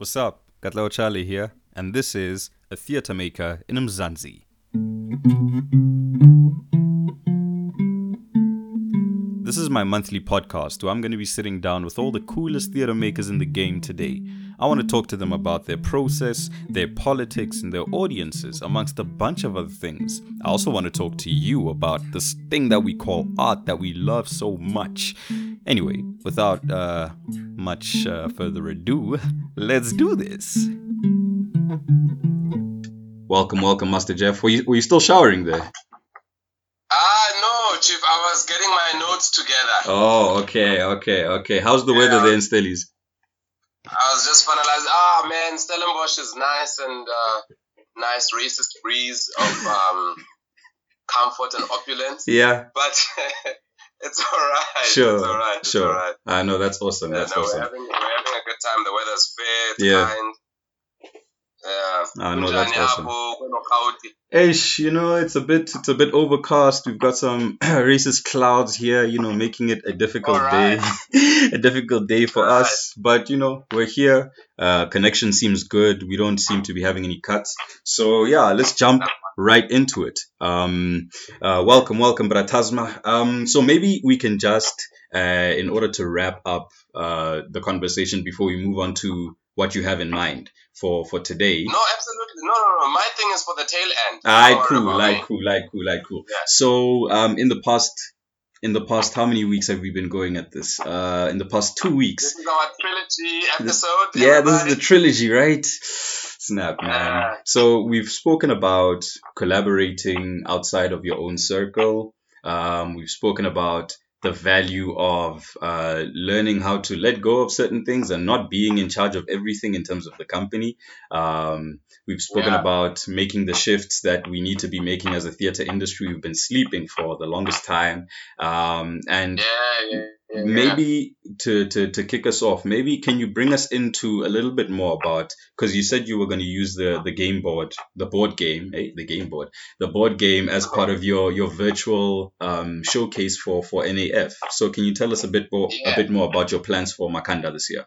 What's up? Katlao Charlie here, and this is A Theatre Maker in Mzansi. This is my monthly podcast where I'm going to be sitting down with all the coolest theatre makers in the game today. I want to talk to them about their process, their politics, and their audiences, amongst a bunch of other things. I also want to talk to you about this thing that we call art that we love so much. Anyway, without uh, much uh, further ado, let's do this. Welcome, welcome, Master Jeff. Were you, were you still showering there? Ah, no, Chief. I was getting my notes together. Oh, okay, okay, okay. How's the weather there in Stellies? I was just finalizing. Ah, man, Stellenbosch is nice and uh, nice racist breeze of um, comfort and opulence. Yeah, But it's all right. Sure, It's all right. It's sure. all right. I know that's awesome. Yeah, That's no, we're awesome. having, we're having a good time. The weather's fair. It's Yeah. kind. Yeah. I know that's awesome. Ish, you know, it's a bit it's a bit overcast. We've got some racist clouds here, you know, making it a difficult Alright. day. a difficult day for Alright. us. But you know, we're here. Uh connection seems good. We don't seem to be having any cuts. So yeah, let's jump right into it. Um uh welcome, welcome, Bratasma. Um so maybe we can just uh in order to wrap up uh the conversation before we move on to what you have in mind for for today. No, absolutely. No, no, no. My thing is for the tail end. Aye, cool, like cool, like cool, like cool. Yeah. So, um, in the past, in the past, how many weeks have we been going at this? Uh, in the past two weeks. This is our trilogy episode. Yeah, this is the trilogy, right? Snap, man. Ah. So we've spoken about collaborating outside of your own circle. Um, we've spoken about the value of uh, learning how to let go of certain things and not being in charge of everything in terms of the company. Um, we've spoken Yeah. about making the shifts that we need to be making as a theater industry. We've been sleeping for the longest time. Um, and Yeah, yeah, yeah, yeah. maybe to, to to kick us off maybe can you bring us into a little bit more about because you said you were going to use the the game board the board game eh? the game board the board game as part of your your virtual um, showcase for for NAF so can you tell us a bit more a bit more about your plans for Makanda this year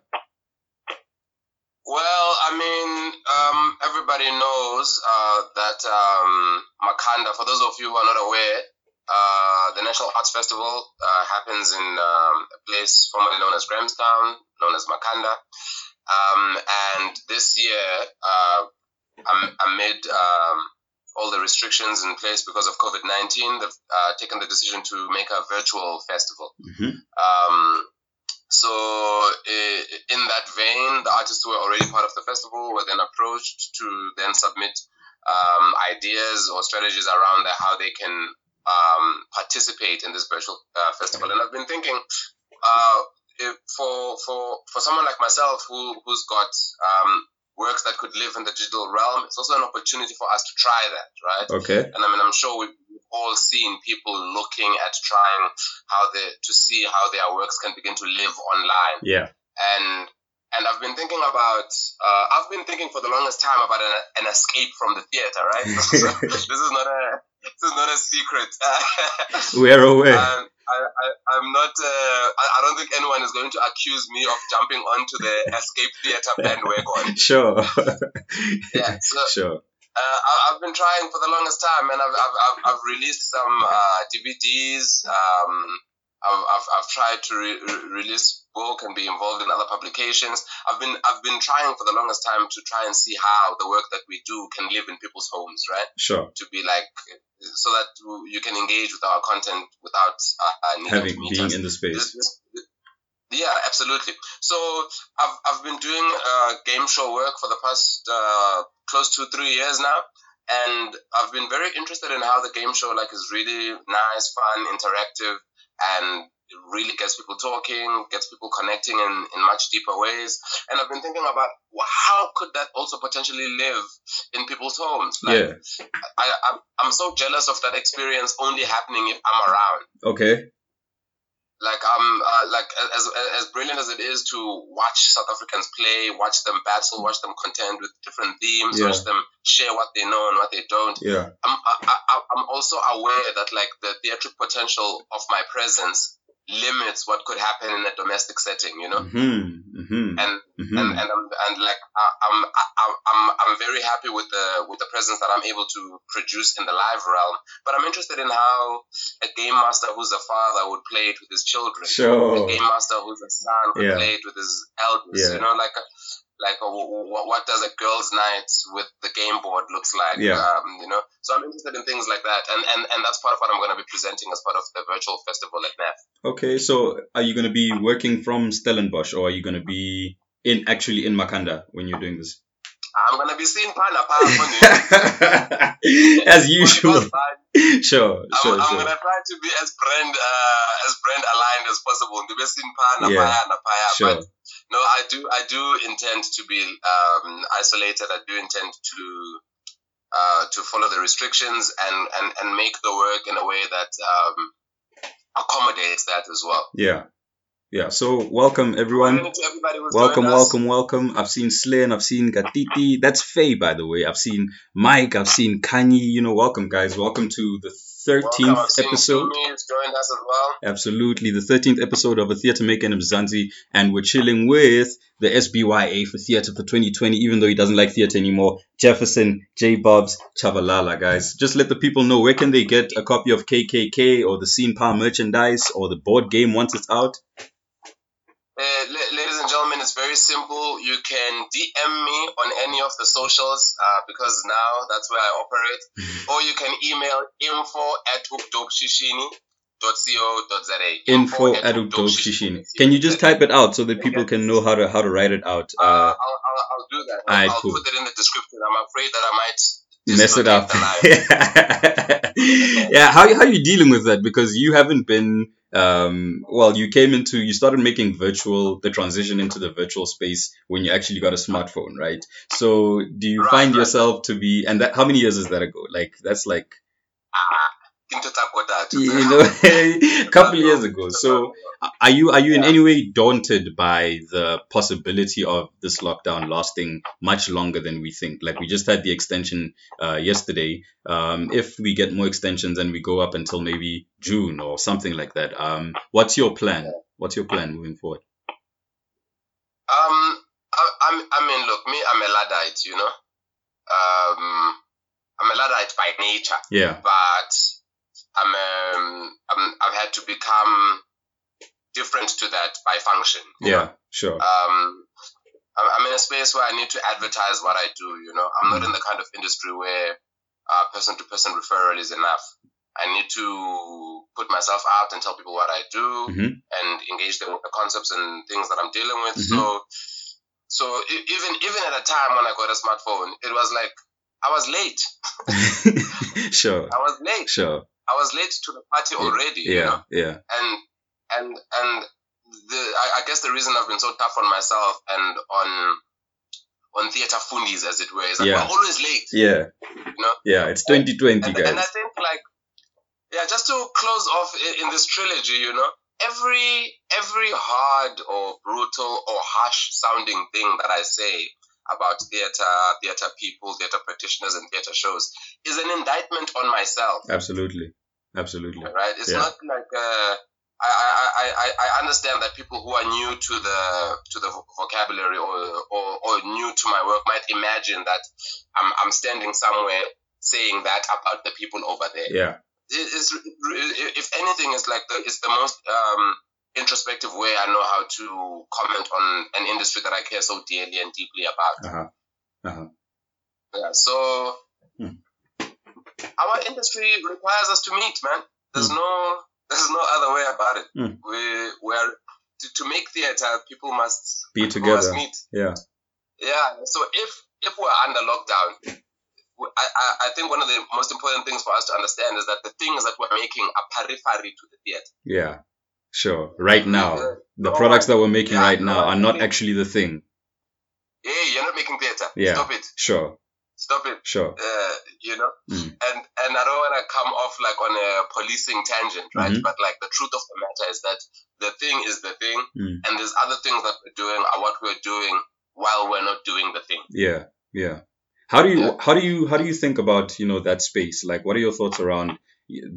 Well, I mean, um, everybody knows uh, that um, Makanda, for those of you who are not aware, uh, the National Arts Festival uh, happens in um, a place formerly known as Grahamstown, known as Makanda. Um, and this year, uh, amid um, all the restrictions in place because of COVID 19, they've uh, taken the decision to make a virtual festival. hmm Um, so in that vein, the artists who were already part of the festival were then approached to then submit um, ideas or strategies around how they can um, participate in this virtual uh, festival. And I've been thinking, uh, for for for someone like myself who who's got um, works that could live in the digital realm, it's also an opportunity for us to try that, right? okay And I mean, I'm sure we've we've all seen people looking at trying how they to see how their works can begin to live online. yeah And and I've been thinking about uh, I've been thinking for the longest time about an, an escape from the theater, right? so this is not a this is not a secret. we're aware Um, I, I, I'm not. Uh, I, I don't think anyone is going to accuse me of jumping onto the escape theater bandwagon. sure Yeah. So sure uh, I, I've been trying for the longest time, and I've I've, I've, I've released some uh, DVDs. Um, I've, I've, I've tried to re- re- release book and be involved in other publications. I've been I've been trying for the longest time to try and see how the work that we do can live in people's homes, right? sure To be like so that you can engage with our content without uh, needing having to being in the This- space this- yeah, absolutely. So I've, I've been doing uh, game show work for the past uh, close to three years now, and I've been very interested in how the game show like is really nice, fun, interactive, and it really gets people talking, gets people connecting in, in much deeper ways. And I've been thinking about well, how could that also potentially live in people's homes? Like, yeah I, I'm, I'm so jealous of that experience only happening if I'm around okay like um uh, like as as brilliant as it is to watch South Africans play, watch them battle, watch them contend with different themes, Yeah. watch them share what they know and what they don't. yeah I'm I, I, I'm also aware that like the theatric potential of my presence limits what could happen in a domestic setting, you know. Mm-hmm. Mm-hmm. And Mm-hmm. and and I'm and like I- I'm I'm I'm I'm very happy with the with the presence that I'm able to produce in the live realm. But I'm interested in how a game master who's a father would play it with his children. Sure. A game master who's a son would Yeah. play it with his elders. Yeah. You know, like like uh, what, what does a girls' night with the game board looks like? Yeah. Um, you know, so I'm interested in things like that, and and and that's part of what I'm going to be presenting as part of the virtual festival at NAF. Okay, so are you going to be working from Stellenbosch or are you going to be in actually in Makanda when you're doing this? I'm going to be seeing Pana Pana. As usual. Sure, I'm, sure, I'm sure. gonna try to be as brand uh, as brand aligned as possible. The best in Pana, Yeah, Paya, na Paya. Sure. But no, I do I do intend to be um, isolated. I do intend to uh, to follow the restrictions and, and, and make the work in a way that um, accommodates that as well. Yeah. Yeah. So welcome everyone. Thank you to everybody who's Welcome, welcome, welcome. I've seen Slane, I've seen Gatiti. That's Faye, by the way. I've seen Mike, I've seen Kanye. You know, welcome, guys. Welcome to the. 13th I've episode. Sumi who's joined us as well. Absolutely, the 13th episode of a Theatre Maker in Mzansi, and we're chilling with the SBYA for Theatre for 2020, even though he doesn't like theatre anymore. Jefferson, J Bobs, Tshabalala, guys. Just let the people know where can they get a copy of KKK or the Scene Power merchandise or the board game once it's out. Uh, ladies and gentlemen, it's very simple. You can DM me on any of the socials uh, because now that's where I operate, or you can email info at hoopdopeshishini.co.za. Info at Shishini. Can you just type it out so that people can know how to how to write it out? Uh, I'll, Uh, I'll, I'll do that. I'll, I'll cool. put it in the description. I'm afraid that I might mess it up. yeah, how how are you dealing with that? Because you haven't been um well, you came into you started making virtual the transition into the virtual space when you actually got a smartphone, right? So do you Right, find right. yourself to be and that how many years is that ago? Like that's like Ah, into Takota, to you know a couple years ago. So are you are you in Yeah. any way daunted by the possibility of this lockdown lasting much longer than we think? Like we just had the extension uh, yesterday. Um, if we get more extensions and we go up until maybe June or something like that, um, what's your plan? What's your plan moving forward? Um, I, I'm, I mean, look, me, I'm a Luddite, you know. Um, I'm a Luddite by nature, Yeah, but I'm, um, I'm, I've had to become different to that by function. yeah, sure. Um, I'm in a space where I need to advertise what I do. You know, I'm not in the kind of industry where uh, person-to-person referral is enough. I need to put myself out and tell people what I do Mhm. and engage them with the concepts and things that I'm dealing with. Mhm. So, so even even at a time when I got a smartphone, it was like I was late. sure, I was late. sure. I was late to the party already. You know? Yeah, yeah, and and and the I, I guess the reason I've been so tough on myself and on on theater fundies as it were is that Yeah. we're always late yeah, you know yeah. It's 2020, and, and I think like yeah just to close off i- in this trilogy you know every every hard or brutal or harsh sounding thing that I say about theater theater people theater practitioners and theater shows is an indictment on myself Absolutely, absolutely. right? It's Yeah. not like uh, I, I, I, I understand that people who are new to the to the vocabulary or, or, or new to my work might imagine that I'm, I'm standing somewhere saying that about the people over there. Yeah, It- it's, if anything, it's like the, it's the most um, introspective way I know how to comment on an industry that I care so dearly and deeply about. uh huh, uh huh. Yeah, so Hmm. Our industry requires us to meet, man. There's no there's no other way about it. Hmm. We we're to, to make theater, people must Be people must together. meet. Yeah, Yeah. So if if we're under lockdown, I, I I think one of the most important things for us to understand is that the things that we're making are periphery to the theater. yeah. Sure. Right now, Yeah. the No products that we're making yeah, right no now are not actually the thing. Hey, you're not making theater. Yeah. Stop it. Sure, Stop it. sure. Uh, you know. Mm. and and I don't want to come off like on a policing tangent, right? Mhm. But like the truth of the matter is that the thing is the thing, Mm. and there's other things that we're doing are what we're doing while we're not doing the thing. Yeah, yeah. How do you Yeah. how do you how do you think about you know that space? Like, what are your thoughts around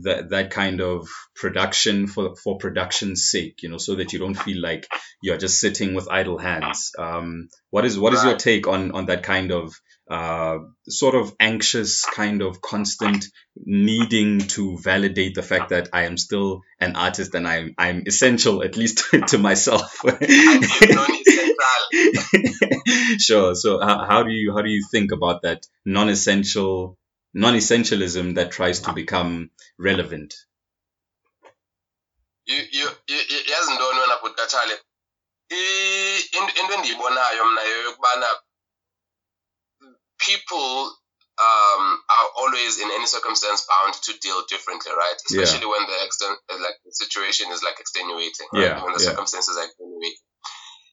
that that kind of production for for production's sake, you know, so that you don't feel like you're just sitting with idle hands. Um, what is what is your take on on that kind of uh, sort of anxious kind of constant needing to validate the fact that I am still an artist and I'm I'm essential at least to myself. sure. So how, how do you how do you think about that non-essential non-essentialism that tries to become relevant? You you yazi ntoni wena bhuti katshale into endiyibonayo mna yokubana people um, are always in any circumstance bound to deal differently, right? Especially yeah. when the extent, like the situation is like extenuating, right? Yeah, when the yeah. circumstances are extenuating.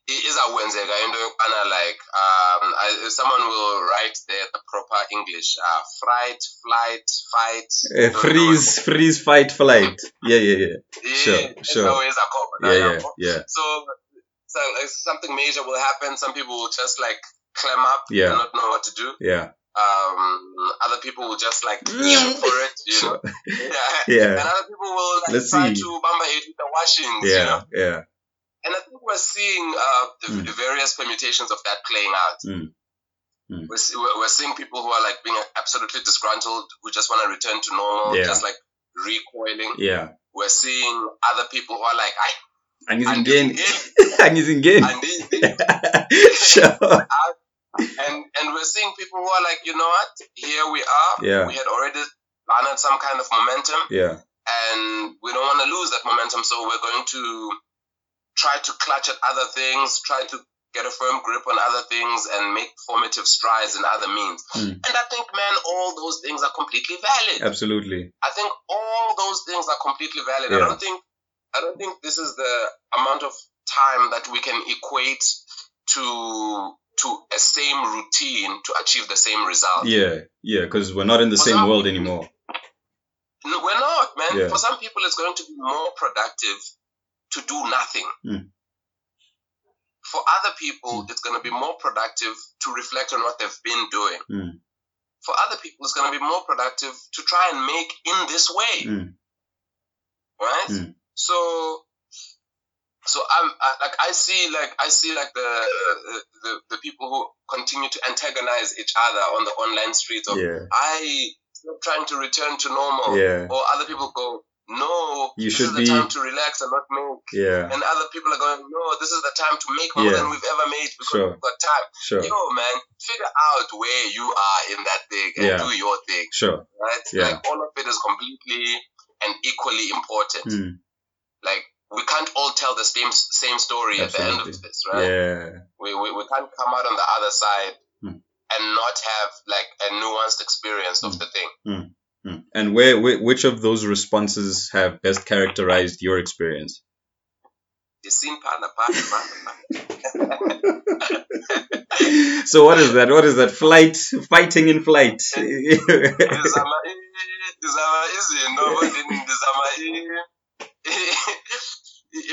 Izawukwenzeka into yokubana like um I, someone will write there the proper english uh, fright flight fight uh, freeze know. freeze fight flight yeah yeah yeah, yeah sure sure yeah, yeah yeah so so something major will happen some people will just like clam up yeah and not know what to do yeah um, other people will just like for it, you know. yeah. yeah. And other people will like Let's try see. to bamba it with the washings, yeah. you know. Yeah. And I think we're seeing uh, the, mm. the, various permutations of that playing out. Mm. Mm. We're, we're seeing people who are like being absolutely disgruntled, who just want to return to normal, yeah. just like recoiling. Yeah. We're seeing other people who are like, I. Angizingeni. Angizingeni. Sure. And and we're seeing people who are like, you know what? Here we are. Yeah. We had already garnered some kind of momentum. Yeah. And we don't want to lose that momentum, so we're going to try to clutch at other things, try to get a firm grip on other things and make formative strides in other means. Mm. And I think, man, all those things are completely valid. Absolutely. I think all those things are completely valid. Yeah. I don't think I don't think this is the amount of time that we can equate to to a same routine to achieve the same result. Yeah, yeah, because we're not in the For same world anymore. No, we're not, man. Yeah. For some people, it's going to be more productive to do nothing. Mm. For other people, mm. it's going to be more productive to reflect on what they've been doing. Mm. For other people, it's going to be more productive to try and make in this way. Hmm. Right? Hmm. So, so I'm I, like I see like I see like the, the the people who continue to antagonize each other on the online streets of yeah. I trying to return to normal. Yeah. Or other people go, no, you this should is the be... time to relax and not make. Yeah. And other people are going, no, this is the time to make more yeah. than we've ever made because sure. we've got time. Sure. Yo, man, figure out where you are in that thing and yeah. do your thing. Sure. Right? Yeah. Like all of it is completely and equally important. Mm. Like we can't all tell the same same story Absolutely. at the end of this, right? Yeah. We, we, we can't come out on the other side mm. and not have like a nuanced experience mm. of the thing. Hmm. And where, which of those responses have best characterized your experience? so what is that? What is that? Flight, fighting in flight.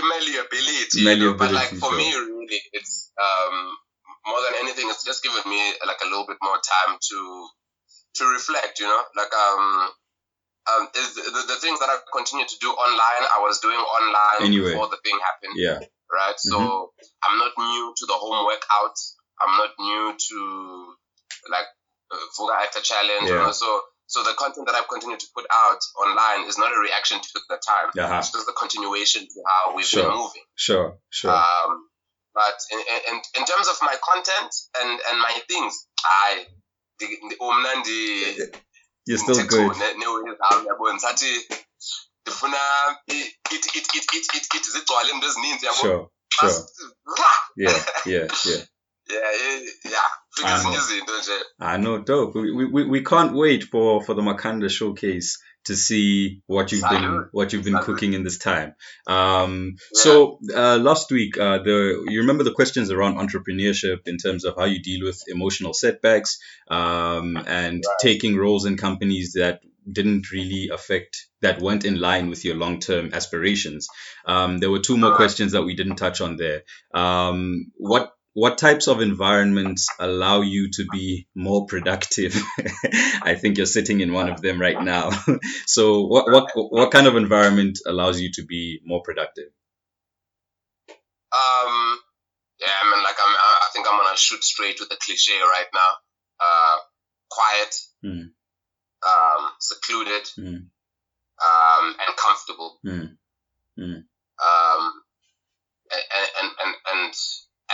malleability. malleability but like for sure. me, really, it's um, more than anything, it's just given me like a little bit more time to to reflect, you know, like um, um, the, the things that I continue to do online, I was doing online anyway. before the thing happened. Yeah. Right. So mm-hmm. I'm not new to the home workout. I'm not new to like uh, Fuga Actor Challenge. Yeah. You know? So so the content that I've continued to put out online is not a reaction to the time. Uh-huh. It's just the continuation to how we've sure. been moving. Sure. Sure. Um, but in, in, in terms of my content and, and my things, I umnandi you're still good. ndifuna ithi zigcwale into ezininzi yabo. Sure sure. Yeah yeah yeah. Yeah yeah ezinye izinto nje. Ah no dope. We, we, we can't wait for for the Makanda showcase to see what you've been what you've been cooking in this time. Um, yeah. So uh, last week, uh, the you remember the questions around entrepreneurship in terms of how you deal with emotional setbacks um, and right. taking roles in companies that didn't really affect that weren't in line with your long-term aspirations. Um, there were two more questions that we didn't touch on there. Um, what what types of environments allow you to be more productive? I think you're sitting in one of them right now. so what what what kind of environment allows you to be more productive? Um, yeah, I mean, like I'm, I think I'm gonna shoot straight with the cliche right now. Uh, quiet, Mm. um, secluded, Mm. um, and comfortable. Mm. Mm. Um, and and and and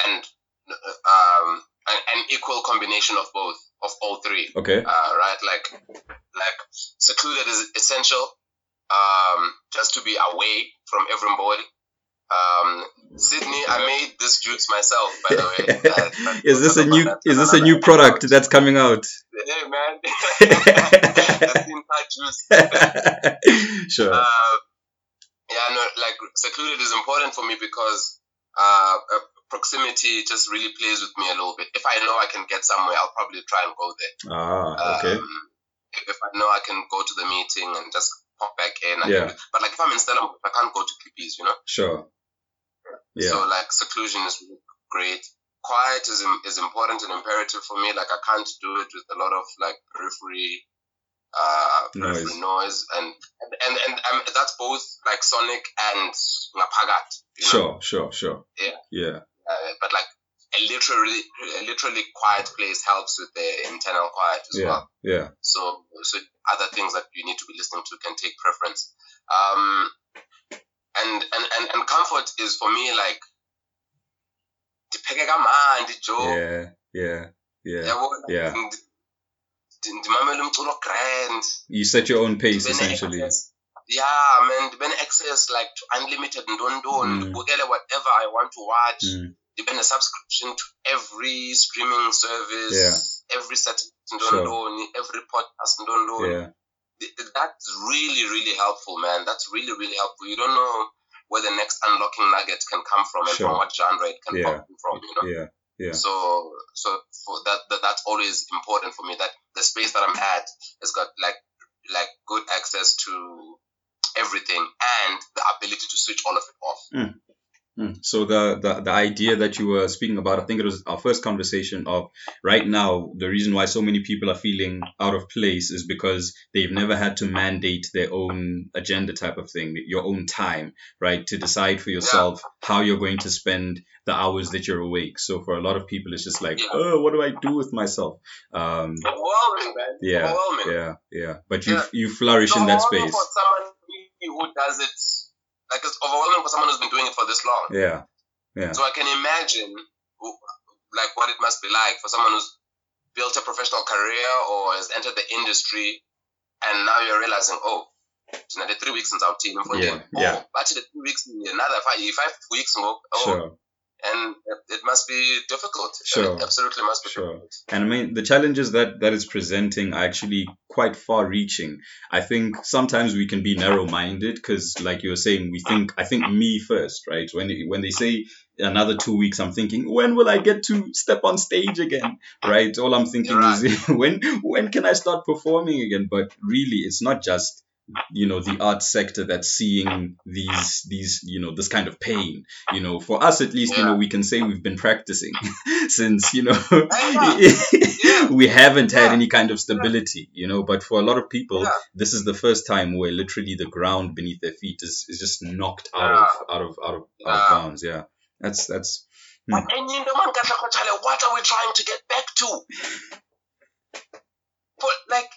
and um, an, an equal combination of both of all three. Okay. Uh, right, like like secluded is essential. Um, just to be away from everybody. Um, Sydney, I made this juice myself, by the way. Is this a new is this a new product that's coming out? Hey man, juice. sure. Uh, yeah, no, like secluded is important for me because uh, proximity just really plays with me a little bit. If I know I can get somewhere, I'll probably try and go there. ah, okay. Um, if I know I can go to the meeting and just pop back in, I Yeah. can, but like if I'm in Stellenbosch, I can't go to Clippies, you know. Sure. Yeah. So like seclusion is great. Quiet is is important and imperative for me. Like I can't do it with a lot of like periphery, uh, noise, and and and, and um, that's both like sonic and napagat. You know? Sure, sure, sure. Yeah. Yeah. Uh, but like a literally a literally quiet place helps with the internal quiet as Yeah. well. Yeah. So so other things that you need to be listening to can take preference. Um, and and and, and comfort is for me like ndipheke kamandi Joe. Yeah. Yeah. Yeah. Yeah. Ndi- ndi- ndimamele umculo grand You set your own pace essentially. Yeah man ndibe ne-access like to unlimited ntoni Mm. ndibukele whatever i want to watch Mm. ndibe ne-subscription to every streaming service Yeah. every set Sure. every podcast ntoni Yeah. Th- that's really really helpful man that's really really helpful you don't know where the next unlocking nugget can come from and Sure. from what genre it can Yeah. come from you know Yeah. Yeah. so so for that, that that's always important for me that the space that i'm at has got like like good access to everything and the ability to switch all of it off Mm. So the, the the idea that you were speaking about, I think it was our first conversation of right now. The reason why so many people are feeling out of place is because they've never had to mandate their own agenda type of thing, your own time, right? To decide for yourself how you're going to spend the hours that you're awake. So for a lot of people, it's just like, Yeah. oh, what do I do with myself? Um, overwhelming man yeah, overwhelming yeah, yeah. But you Yeah. you flourish in that space. Does it like it's overwhelming for someone who's been doing it for this long Yeah, yeah, So I can imagine like what it must be like for someone who's built a professional career or has entered the industry and now you're realizing, oh, it's another three weeks since our team Yeah, Oh, yeah. but the three weeks another five, five weeks ago. Oh, sure. And it, must be difficult. Sure. It absolutely must be Sure. difficult. And I mean, the challenges that that is presenting are actually quite far-reaching. I think sometimes we can be narrow-minded because, like you were saying, we think. I think me first, right? When when they say another two weeks, I'm thinking, when will I get to step on stage again? Right? All I'm thinking Right. is, when when can I start performing again? But really, it's not just you know the art sector that's seeing these these you know this kind of pain. You know for us at least you know we can say we've been practicing since you know Yeah. we haven't had any kind of stability you know but for a lot of people Yeah. this is the first time where literally the ground beneath their feet is, is just knocked out of out of out of, out of bounds. Yeah. That's that's hmm. But and you know, man, Kahle Kotshale, what are we trying to get back to? For, like,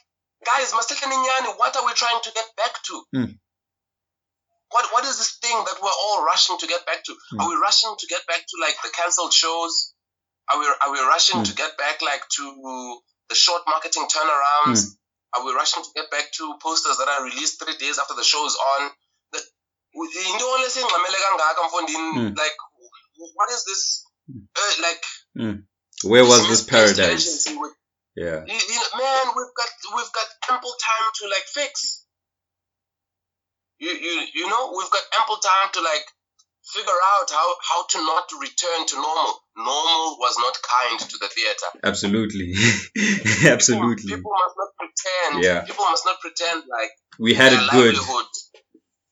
guys, Master Nyani, what are we trying to get back to? Hmm. What What is this thing that we're all rushing to get back to? Hmm. Are we rushing to get back to like the cancelled shows? Are we Are we rushing Hmm. to get back like to the short marketing turnarounds? Hmm. Are we rushing to get back to posters that are released three days after the show is on? That into only saying Hmm. like what is this? Uh, like where was this paradise yeah you, you man, we've got we've got ample time to like fix. You you you know we've got ample time to like figure out how how to not return to normal. Normal was not kind to the theater. absolutely absolutely people must not pretend. Yeah. People must not pretend like we had it good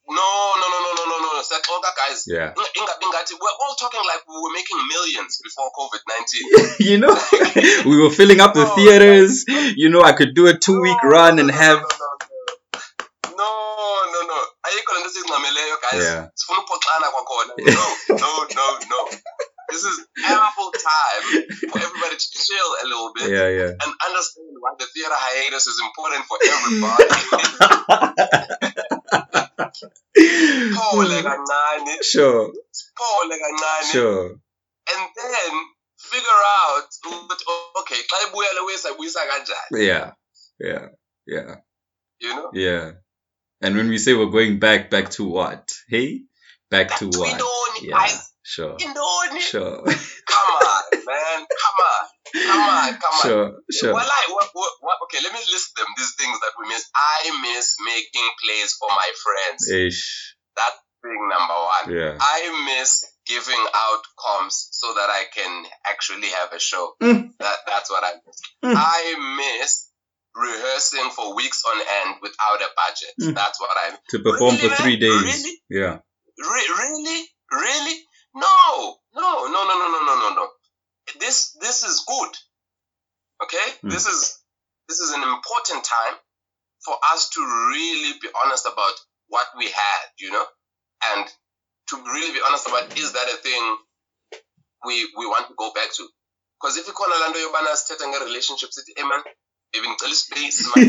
no, no, no, no, no, no, no. Siyaxoka, guys. Yeah. Inga- ngathi we're all talking like we were making millions before COVID nineteen. you know, we were filling up the No, theaters. You know, I could do a two week run and have. no no no ayikho lento esingxameleyo guys Yeah. sifuna uphoxana kwakhona no no no no this is ample time for everybody to chill a little bit Yeah, yeah. and understand why the theater hiatus is important for everybody kancane Sure, kancane sure. and then figure out ukuthi okay xa ibuyele uyisayibuyisa kanjani Yeah, yeah, yeah, you know yeah. And when we say we're going back, back to what? Hey, back to what? intoni Yeah, guys sure, sure, come on man come on come on come on sure, sure. Well, I, what, what, what, okay, let me list them. These things that we miss. I miss making plays for my friends. Ish. That's thing number one. Yeah. I miss giving out comps so that I can actually have a show. Mm. That, that's what I miss. Mm. I miss rehearsing for weeks on end without a budget. Mm. That's what I. To perform really, for three days. Really? Yeah. Re- really? Really? No. No, no, no, no, no, no, no, no. This, this is good. Okay? Mm. This is, this is an important time for us to really be honest about what we had, you know? And to really be honest about is that a thing we we want to go back to? Because if ikhona laa nto yobana sithetha nge-relationships sithi hey man baby ngicela ispace man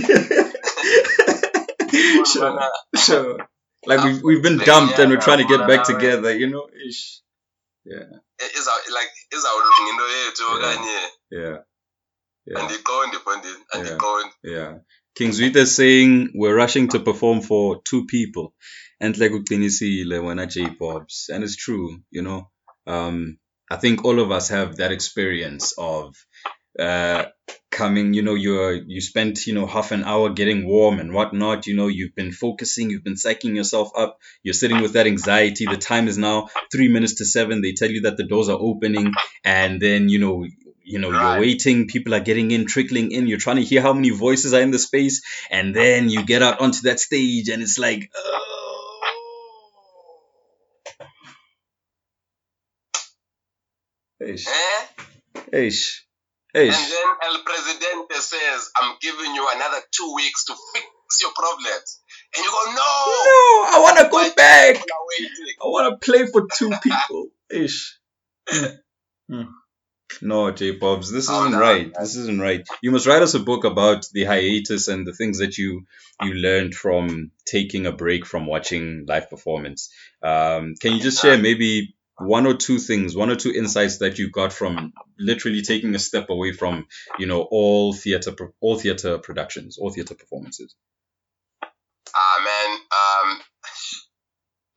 sure, sure. Like we've, we've been dumped and we're trying to get back together, you know? Ish. iza like izawulunga into yethu Yeah. okanye Yeah. Yeah. andiqondi bondini andiqondi Yeah. King Zwita is saying we're rushing to perform for two people. And like uqinisile wena J Bobs. And it's true, you know. Um I think all of us have that experience of uh coming, you know, you're you spent, you know, half an hour getting warm and whatnot, you know, you've been focusing, you've been psyching yourself up, you're sitting with that anxiety. The time is now three minutes to seven. They tell you that the doors are opening, and then you know you know you're waiting people are getting in trickling in you're trying to hear how many voices are in the space and then you get out onto that stage and it's like oh. Ish, eh? Ish, and ish. then El Presidente says I'm giving you another two weeks to fix your problems and you go no, No, I want to go back. people are waiting I want to play for two people. Ish. Hmm. Hmm. No, J Bobs, this isn't down, right. This isn't right. You must write us a book about the hiatus and the things that you you learned from taking a break from watching live performance. Um, can you just share maybe one or two things, one or two insights that you got from literally taking a step away from, you know, all theater, all theater productions, all theater performances? ah man um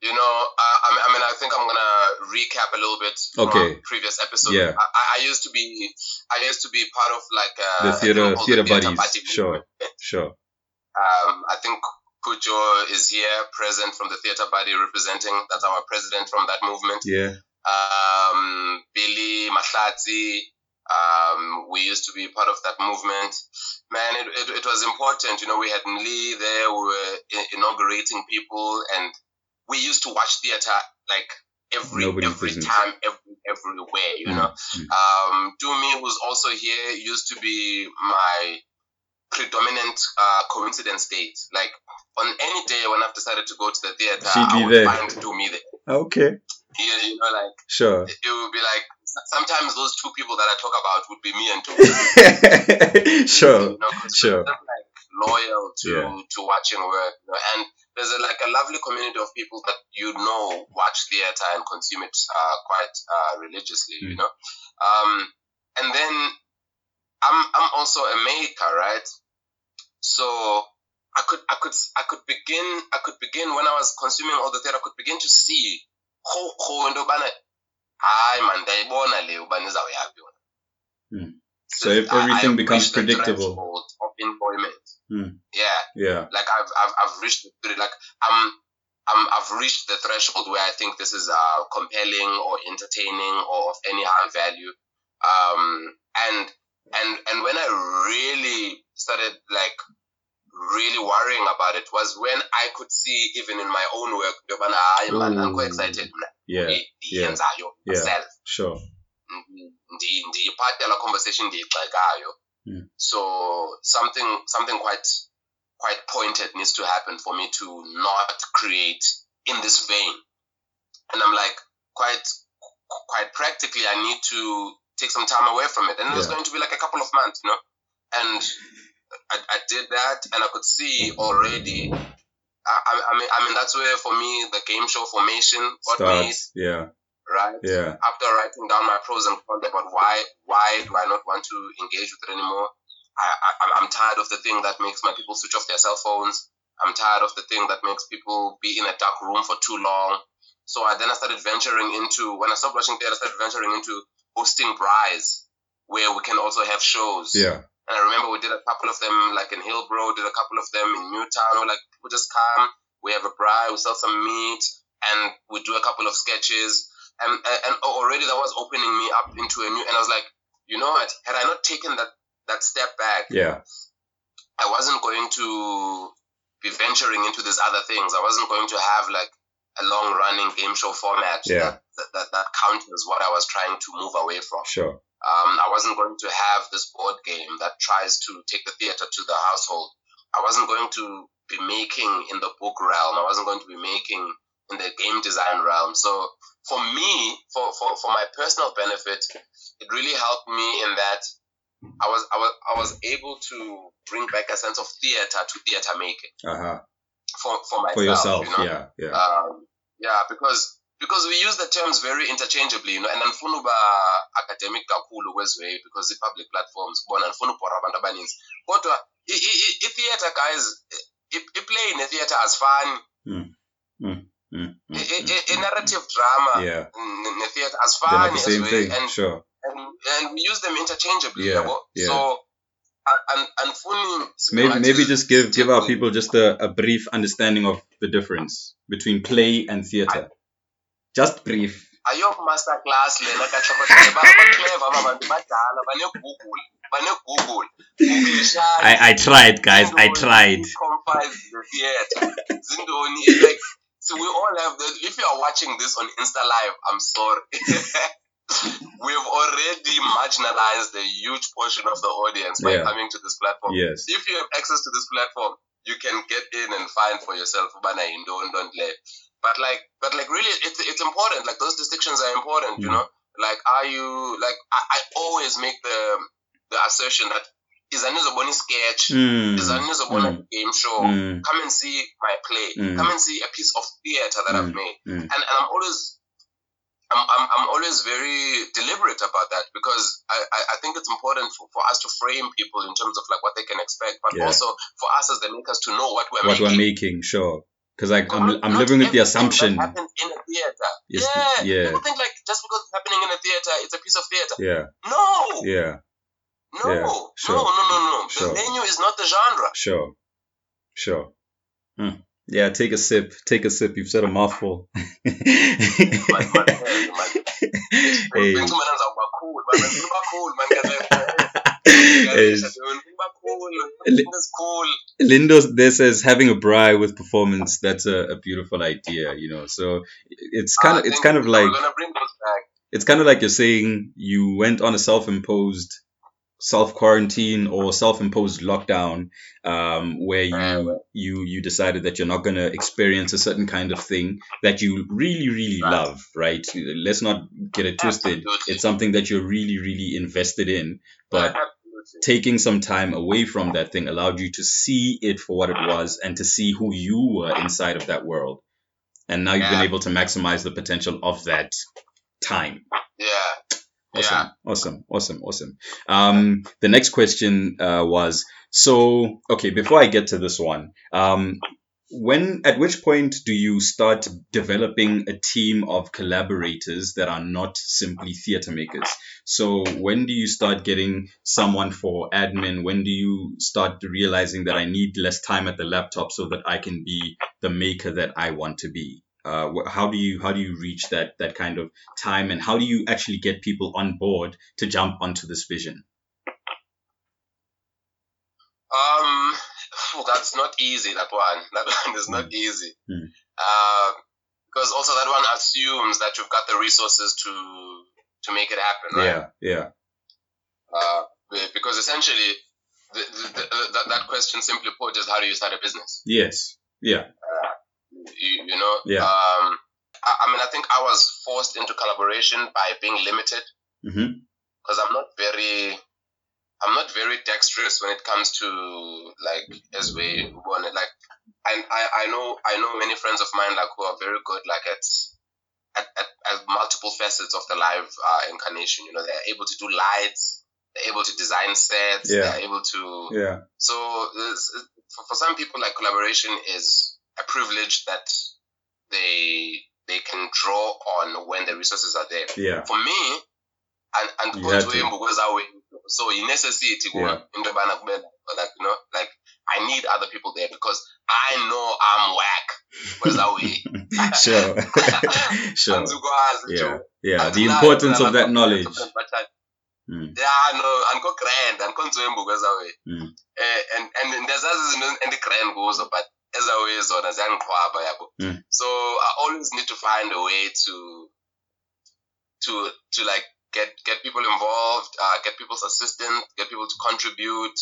you know uh, I, mean, I mean I think I'm gonna recap a little bit from Okay. previous episode Yeah. I, I- used to be I used to be part of like uh, The theater, theater theater buddies. Sure, sure. Um, I think Kujo is here, present from the theater body, representing. That's our president from that movement. Yeah, Um, Billy Mahlatsi. Um, we used to be part of that movement. Man, it, it, it was important. You know, we had Mli there. We were inaugurating people, and we used to watch theater like every every time, every everywhere. You Mm, know. mm. Um, Dumi, who's also here, used to be my predominant uh, coincidence date. Like on any day when I've decided to go to the theater, She'd I be would there. find Dumi there. Okay, You, you know, like sure. it would be like sometimes those two people that I talk about would be me and Dumi. sure, You know, sure. like loyal to Yeah. to watching work. You know, and there's a, like a lovely community of people that you know watch theater and consume it uh, quite uh, religiously. You Mm. know, um, and then I'm I'm also a maker, right? So I could I could I could begin I could begin when I was consuming all the theater. I could begin to see ho ho into yobana hayi man ndiyayibona le ubana izawuyaphi yona. Mm. So if I- I everything becomes predictable. of employment. Mm. Yeah, Yeah, like I've I've, I've reached the like I'm. I'm, I've reached the threshold where I think this is uh, compelling or entertaining or of any high value. Um, and and and when I really started like really worrying about it was when I could see even in my own work, hayi man, I'm quite excited. Yeah. Yeah. myself Sure. la conversation ndiyigxekayo Mm. so something something quite quite pointed needs to happen for me to not create in this vein and i'm like quite quite practically i need to take some time away from it and it was going to be like a couple of months you know and i, I did that and i could see already I, I, mean i mean that's where for me the game show formation got Starts. Yeah. right Yeah. after writing down my pros and cons about why why do I not want to engage with it anymore, I, I I'm- I'm tired of the thing that makes my people switch off their cell phones. I'm tired of the thing that makes people be in a dark room for too long. So I then I started venturing into when I stopped watching theater, I started venturing into hosting braais where we can also have shows. Yeah. And I remember we did a couple of them like in Hillbrow, did a couple of them in Newtown. We're like, we just come, we have a braai, we sell some meat, and we do a couple of sketches. And, and, and already that was opening me up into a new, and I was like, you know what? Had I not taken that, that step back, Yeah. I wasn't going to be venturing into these other things. I wasn't going to have like a long running game show format Yeah. that, that, that, that counters what I was trying to move away from. Sure. Um, I wasn't going to have this board game that tries to take the theater to the household. I wasn't going to be making in the book realm. I wasn't going to be making in the game design realm. So for me, for, for, for my personal benefit, it really helped me in that I was, I was I was able to bring back a sense of theater to theater making Uh huh. for, for myself. For yourself. you know? Yeah. Yeah. um, yeah because because we use the terms very interchangeably you know and andifuna uba academic kakhulu kwezwe because i-public platforms bona andifuna ubhora abantu abaninzi kodwa i- i- i- i-theatre guys i- i-play ne-theatre azifani Mm, mm, I- mm. i- i- i-narrative drama Yeah. ne-theatre azifani the as same thing. and, Sure. and, and we use them interchangeably Yeah, yabo yeah. so and, and, andifuni Maybe maybe just give give our people just a, a brief understanding of the difference between play and theater. Just brief. ayo masterclass lena kahlokotele baclever aba bantu badala bane-google bane-google I, I tried, guys. I tried. like so we all have that if you are watching this on insta live i'm sorry we've already marginalized a huge portion of the audience by Yeah. coming to this platform Yes. if you have access to this platform, you can get in and find for yourself ubana yintoni don't le. But like, but like, really, it's it's important. Like those distinctions are important. You Mm. know, like, are you like? I, I always make the the assertion that is anizobona sketch, Mm, is anizobona mm, game show. mm, Come and see my play. Mm. Come and see a piece of theater that I've made. mm. And and I'm always. I'm, I'm, I'm always very deliberate about that because I, I, I think it's important for, for us to frame people in terms of like what they can expect, but Yeah. also for us as the makers to know what we're What making. we're making, sure. Because like I'm, I'm living with the assumption. that happens in a theater. Is- yeah. yeah. People think like just because it's happening in a theater, it's a piece of theater. Yeah, No. yeah, No. Yeah, sure. No. No. No. No. Sure. The menu is not the genre. sure, sure. Hmm. Yeah, take a sip. Take a sip. You've said a mouthful. Man, man, man. hey, Benzo man azawuba cool. Man, man, uba cool. Man, Hey. Uba cool. It's cool. Lindo there says having a braai with performance. That's a, a beautiful idea, you know. So it's kind of it's kind of like we're gonna bring those back. it's kind of like you're saying you went on a self-imposed self quarantine or self-imposed lockdown um, where you you you decided that you're not going to experience a certain kind of thing that you really really love right let's not get it twisted it's something that you're really really invested in but. Taking some time away from that thing allowed you to see it for what it was and to see who you were inside of that world and now you've been able to maximize the potential of that time Yeah. Awesome, Yeah. awesome, awesome, awesome. Um, the next question uh, was so okay. Before I get to this one, um, when at which point do you start developing a team of collaborators that are not simply theater makers? So when do you start getting someone for admin? When do you start realizing that I need less time at the laptop so that I can be the maker that I want to be? Uh, how do you how do you reach that that kind of time and how do you actually get people on board to jump onto this vision Um, that's not easy. That one, that one is not easy. Mm. Uh, because also that one assumes that you've got the resources to to make it happen, right? Yeah, yeah, Uh, because essentially, the, the, the, that, that question simply put is how do you start a business? yes, yeah, You, you know? Yeah. Um, I, I mean, I think I was forced into collaboration by being limited mm-hmm. because I'm not very, I'm not very dexterous when it comes to like as we want it. Like, I, I, I know, I know many friends of mine like who are very good like at, at, at, at multiple facets of the live uh, incarnation. You know, they're able to do lights, they're able to design sets, Yeah. they're able to. yeah, So for, for some people, like collaboration is a privilege that they they can draw on when the resources are there. yeah, For me, and and had to. So in necessity Yeah. like you know like I need other people there because I know I'm whack. Kweza way. sure, sure, yeah, yeah. The importance of that knowledge. but Mm, yeah no andikho grand andikho nzwembu kweza way mm, eh, and and ndiyazazi izinto endigrand kuzo but ezawe zona ziyangiqhwaba yabo Mm. so i always need to find a way to to to like get get people involved uh, get people's assistance get people to contribute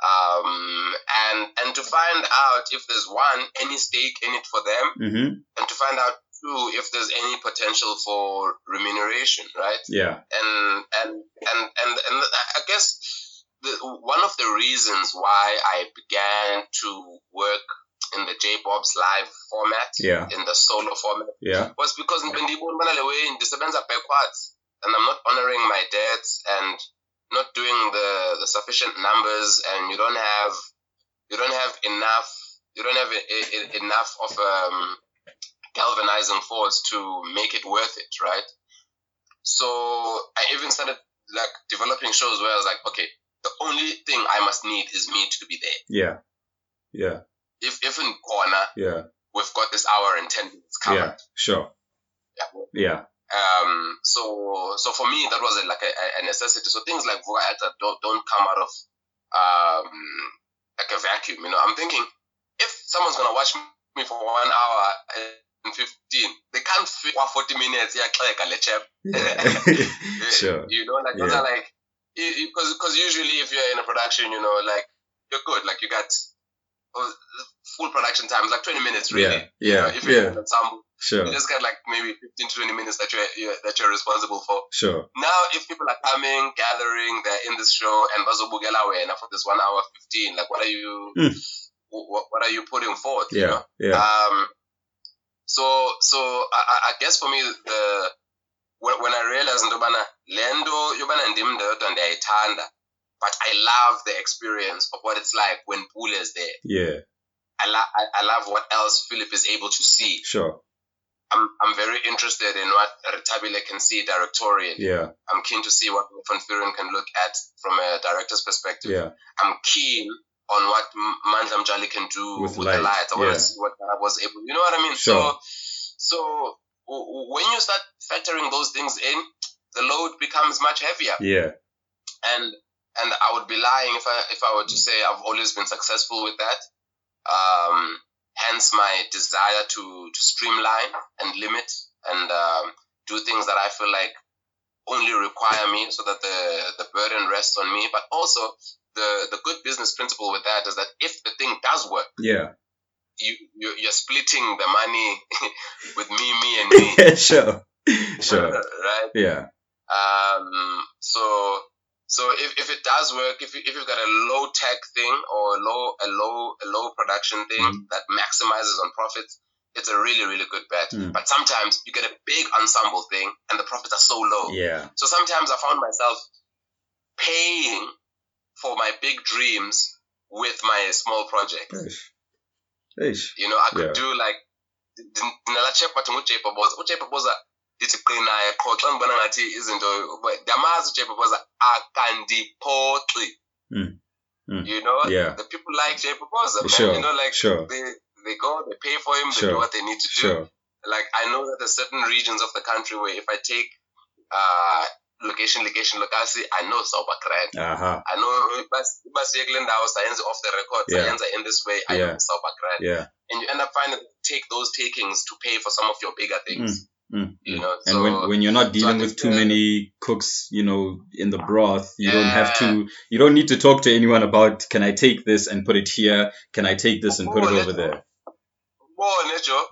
um and and to find out if there's one any stake in it for them mm-hmm. and to find out two if there's any potential for remuneration right Yeah, and and and and, and I guess the, one of the reasons why I began to work in the J Bob's live format, Yeah. in the solo format, yeah, was because ndibona le way ndisebenza backwards, and I'm not honoring my debts and not doing the the sufficient numbers, and you don't have you don't have enough you don't have e- e- enough of um, galvanizing force to make it worth it, right? So I even started like developing shows where I was like, okay, the only thing I must need is me to be there. yeah, yeah, If if in corner yeah, we've got this hour and ten minutes covered. yeah. Sure. Yeah. Yeah, Um. So so for me that was a, like a, a necessity. So things like Voga Actor don't don't come out of um like a vacuum. You know, I'm thinking if someone's gonna watch me for one hour and fifteen, they can't fit one forty minutes. Yeah, like a sure. You know, like those Yeah. are like because because usually if you're in a production, you know, like you're good, like you got uh, full production times, like 20 minutes really. Yeah, You know, yeah, if you're yeah. in ensemble, Sure, you just got like maybe 15 to 20 minutes that you're, you're that you're responsible for. sure. Now, if people are coming, gathering, they're in this show, and bazobukela wena for this one hour 15, like what are you, Hmm. what, what are you putting forth? You Yeah, know? yeah, Um, so so I, I- guess for me the when, when I realized ndobana lendo yobana ndim ndedwa ndiyayithanda but I love the experience of what it's like when Pule is there. yeah. I, lo- I, I love what else Philip is able to see. Sure. I'm, I'm very interested in what Ritabile can see directorially. Yeah, I'm keen to see what Van Furen can look at from a director's perspective. yeah, I'm keen on what Mandla Mjali can do With with, light, the light. I want to see what I was able. You know what I mean? Sure. So, so when you start factoring those things in, the load becomes much heavier. yeah, And and I would be lying if I if I were to say I've always been successful with that. Um, hence my desire to to streamline and limit and um, do things that I feel like only require me, so that the the burden rests on me. But also the the good business principle with that is that if the thing does work, yeah. you you're, you're splitting the money with me, me, and me, Yeah, sure, sure. right? Yeah, Um, so so if, if it does work, if you, if you've got a low tech thing or a low a low a low production thing Mhm. that maximizes on profits, it's a really really good bet. Mm. But sometimes you get a big ensemble thing and the profits are so low. yeah, So sometimes I found myself paying for my big dreams with my small project. Ish. Ish. You know, I could Yeah. do like ndinalachepa bathi Boza. uJape Boza ndithi qinaye qho xa ndibona ngathi izinto but ndiyamazi uJape Boza akandiphoxi. Mm. Mm. You know, Yeah. the people like Jape Boza, man. Sure, You know, like sure. they they go, they pay for him, they do what they need to do. Sure. Like I know that there's certain regions of the country where if I take uh location location lokasi i know sober grand Aha. i know bas- basiye kule ndawo sayenza off the record Yeah. sayenza in this way i Yeah. know sober grand Yeah. and you end up finding take those takings to pay for some of your bigger things Mm, you mm. know And so when, when you're not dealing with too many cooks, you know, in the broth, you don't have to, you don't need to talk to anyone about, can I take this and put it here? Can I take this and put it over there?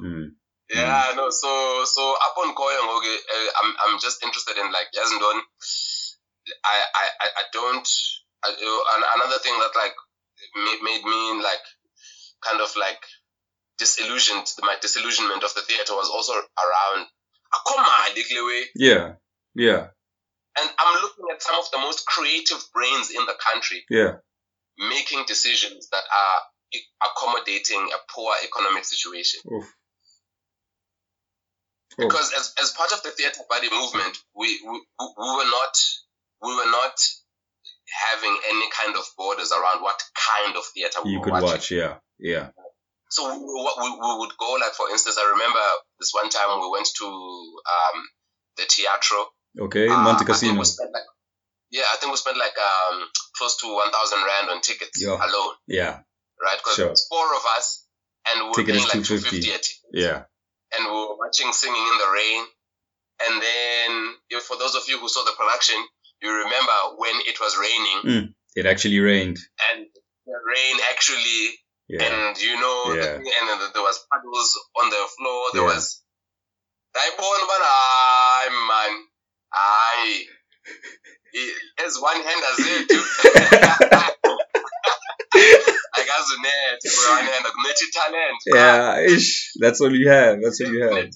Mm. Yeah, no. So, so upon okay, uh, I'm, I'm just interested in like Yazindon. I, I, I, I don't. I, another thing that like made, made me like kind of like disillusioned. My disillusionment of the theater was also around. Akoma way. Yeah. Yeah. And I'm looking at some of the most creative brains in the country Yeah. making decisions that are accommodating a poor economic situation. Oof. Oof. because as, as part of the theater body movement we, we we were not we were not having any kind of borders around what kind of theater we You could watching. watch. Yeah. Yeah. So we, we, we would go like for instance, I remember this one time we went to um, the Teatro. Okay. Uh, Monte I think Casino. spent like yeah, I think we spent like um, close to one thousand rand on tickets Yeah. alone, Yeah. right? Because Sure. four of us, and we were Ticket paying like two 250. fifty a. Yeah. and we were watching Singing in the Rain. And then, if, for those of you who saw the production, you remember when it was raining It actually rained. and the rain actually, Yeah. and you know, Yeah. the, and there was puddles on the floor. There Yeah. was, I born man, I man, I. As one hand as it. Like as a net, one hand, like talent. yeah. Ish. That's all you have. That's all you have.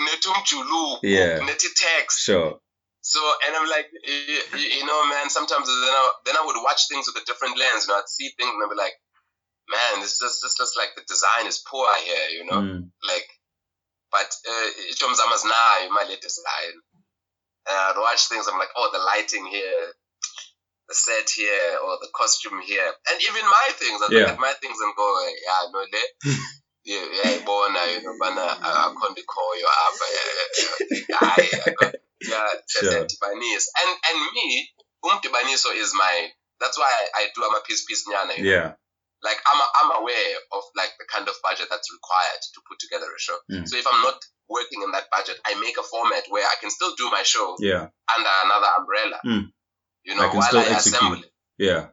Netumjulu. Yeah. Neti text. Sure. So, and I'm like, you, you know, man, sometimes then I, then I would watch things with a different lens. You know, I'd see things and I'd be like, man, this just, this just like the design is poor here, you know? Mm. Like, but, uh, Chomzama's now, my latest design. And I'd watch things, I'm like, oh, the lighting here, the set here, or the costume here. And even my things, I look Yeah. at my things and go, yeah, no, le. Yeah, yeah, bona, you know, bana, I can't call you up. Yeah, Sure. Tibanese. And and me, umdibaniso is my that's why I, I do I'm a piece piece nyana. You know? Yeah. Like I'm I'm aware of like the kind of budget that's required to put together a show. Mm. So if I'm not working in that budget, I make a format where I can still do my show Yeah. under another umbrella. Mm. You know, I can while still I execute. assemble it. Yeah.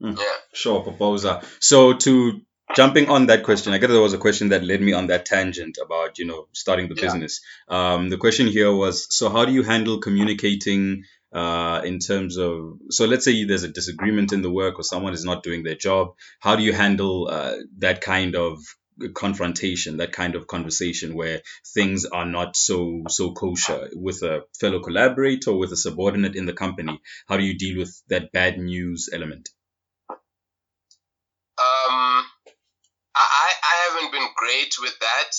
Yeah. Sure, proposer. So to jumping on that question, I guess there was a question that led me on that tangent about, you know, starting the Yeah. business. Um, the question here was, so how do you handle communicating uh, in terms of, so let's say there's a disagreement in the work or someone is not doing their job. How do you handle uh, that kind of confrontation, that kind of conversation where things are not so so kosher with a fellow collaborator with a subordinate in the company? How do you deal with that bad news element? Um, I, I haven't been great with that.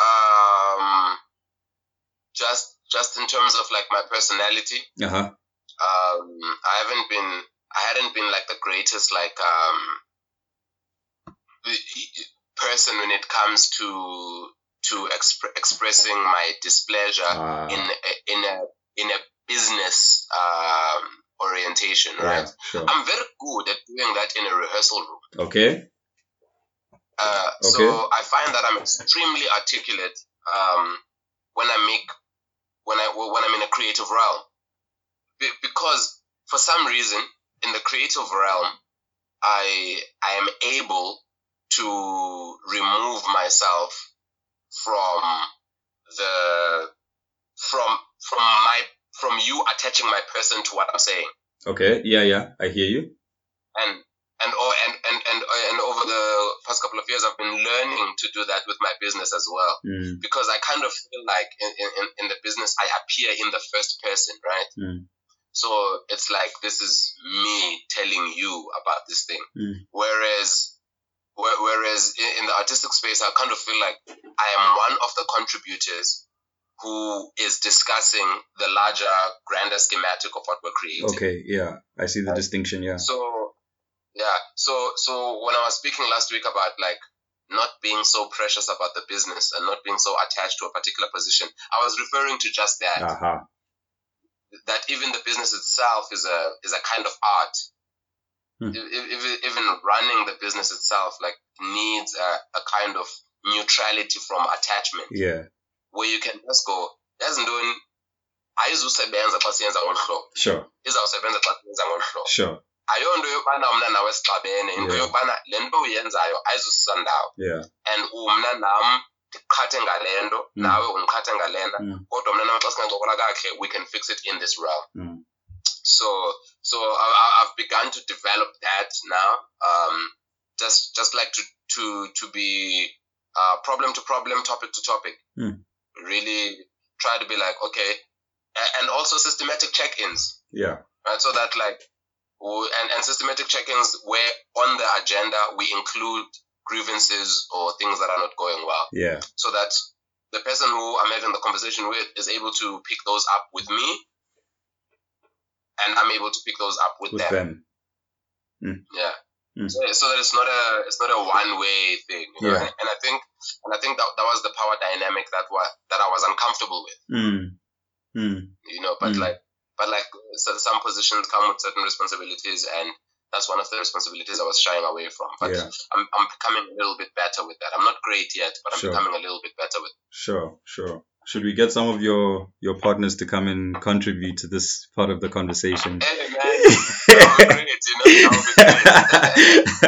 Um, just just in terms of like my personality. Uh huh. Um, I haven't been I hadn't been like the greatest like um person when it comes to to exp- expressing my displeasure Ah, in a, in a in a business um orientation, yeah, right? sure. I'm very good at doing that in a rehearsal room. Okay. Uh, So I find that I'm extremely articulate um, when I make when I when I'm in a creative realm, Be- because for some reason in the creative realm, I I am able to remove myself from the from from my from you attaching my person to what I'm saying Okay. Yeah, yeah. I hear you. and and and and and and over the past couple of years, I've been learning to do that with my business as well. Mm, Because I kind of feel like in, in, in the business, I appear in the first person, right? Mm. So it's like this is me telling you about this thing. Mm. Whereas, whe- whereas in, in the artistic space, I kind of feel like I am one of the contributors who is discussing the larger, grander schematic of what we're creating. Okay. Yeah. I see the distinction. Yeah. So yeah, so so when I was speaking last week about like not being so precious about the business and not being so attached to a particular position, I was referring to just that. Aha. that even the business itself is a is a kind of art. Hmm. Even running the business itself like needs a, a kind of neutrality from attachment Yeah. where you can just go yazi ntoni ayizusebenza xa siyenza ngolu hlobo Sure. izawusebenza xa siyenza ngolu hlobo Sure. Ayonto yokubana mna nawe sixabene into Yeah. yokubana le nto uyenzayo ayizusisa ndawo Yeah. and umna nam ndiqhathe ngale nto Mm. nawe undiqhathe ngale nto Mm. kodwa mna nawe xa singancokola kakuhle we can fix it in this realm Mm. so so I, I've begun to develop that now um just just like to to to be uh problem to problem topic to topic Hmm. really try to be like okay and also systematic check-ins Yeah. right so that like and, and systematic check-ins where on the agenda we include grievances or things that are not going well Yeah. so that the person who I'm having the conversation with is able to pick those up with me, and I'm able to pick those up with, With them. them. Yeah. Mm. So, so that it's not a it's not a one way thing. You know? Yeah. and, and I think and I think that that was the power dynamic that was that I was uncomfortable with. Mm. Mm. You know, but Mm. like but like so some positions come with certain responsibilities and. That's one of the responsibilities I was shying away from. But Yeah. I'm, I'm becoming a little bit better with that. I'm not great yet, but I'm Sure. becoming a little bit better with It. Sure. Sure. Should we get some of your your partners to come and contribute to this part of the conversation? Hey man, that would great, you know, that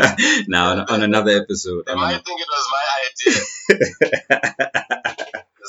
would be great. now on, on another episode. They on might think it was my idea.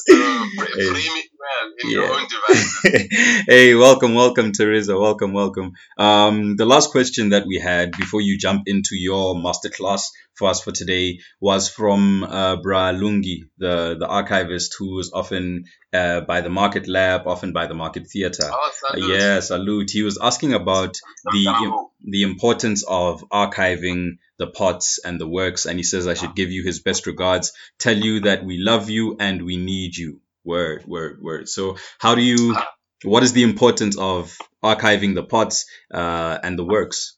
So frame it well in your own devices. hey, welcome, welcome, Teresa. Welcome, welcome. Um, the last question that we had before you jump into your masterclass for us for today was from uh, Bra Lungi, the, the archivist who is often uh, by the Market Lab, often by the Market Theatre. Oh, Uh, salute. yeah, salute. He was asking about the the importance of archiving the pots and the works, and he says I should give you his best regards, tell you that we love you and we need you. Word, word, word. So, how do you? What is the importance of archiving the pots uh, and the works?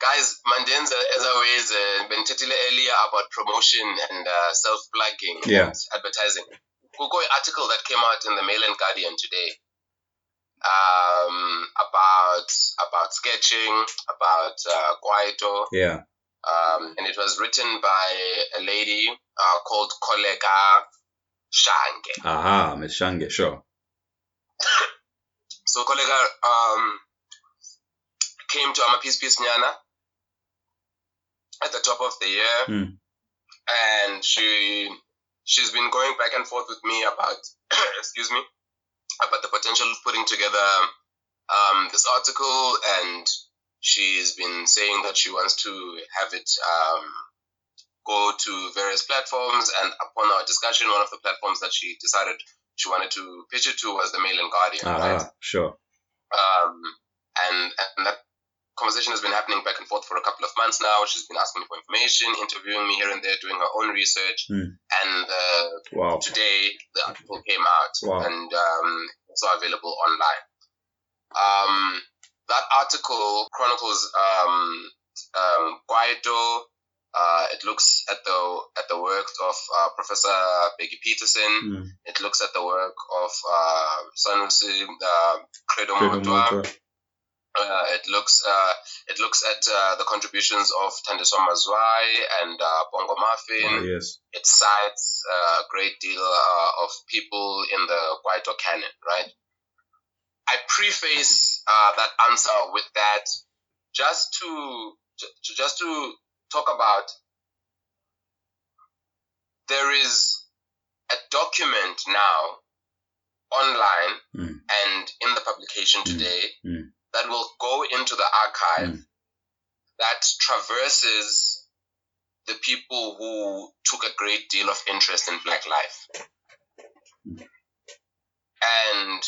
Guys, Mandenza, as always, uh, been telling earlier about promotion and uh, self-plugging Yeah. and advertising. Google article that came out in the Mail and Guardian today um, about about sketching, about uh, Kwaito, Yeah. um, and it was written by a lady uh, called Kolega Shange. Aha, Ms. Shange, sure. So Kolega um, came to Ama Peace Peace Nyana at the top of the year, Hmm. and she she's been going back and forth with me about excuse me about the potential of putting together um, this article, and she's been saying that she wants to have it um, go to various platforms. And upon our discussion, one of the platforms that she decided she wanted to pitch it to was the Mail and Guardian, right? Sure. Um, and, and that conversation has been happening back and forth for a couple of months now. She's been asking me for information, interviewing me here and there, doing her own research. Hmm. And uh, Wow. today the article came out Wow. and um, it's also available online. Um, that article chronicles um, um, Kwaito. Uh, it looks at the at the work of uh, Professor Bheki Peterson. Hmm. It looks at the work of uh, Sanusi uh, Credo Credo Mutwa. Uh, it looks uh, it looks at uh, the contributions of Thandiswa Mazwai and uh, Bongo Muffin. Ah, yes. It cites uh, a great deal uh, of people in the Kwaito canon, right? I preface uh, that answer with that just to ju- just to talk about there is a document now online Mm. and in the publication Mm. today Mm. That will go into the archive Mm. that traverses the people who took a great deal of interest in black life and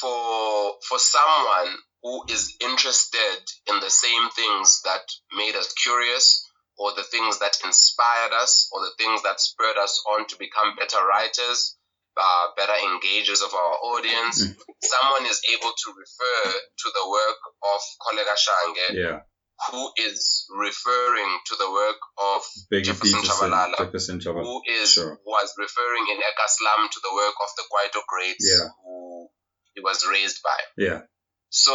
for for someone who is interested in the same things that made us curious or the things that inspired us or the things that spurred us on to become better writers uh, better engages of our audience Mm. someone is able to refer to the work of Kollega Shange Yeah. who is referring to the work of Bheki Jefferson Peterson. Tshabalala, Jefferson Tshabalala. who is Sure. was referring in Ekaslam to the work of the Kwaito greats Yeah. who he was raised by. Yeah. So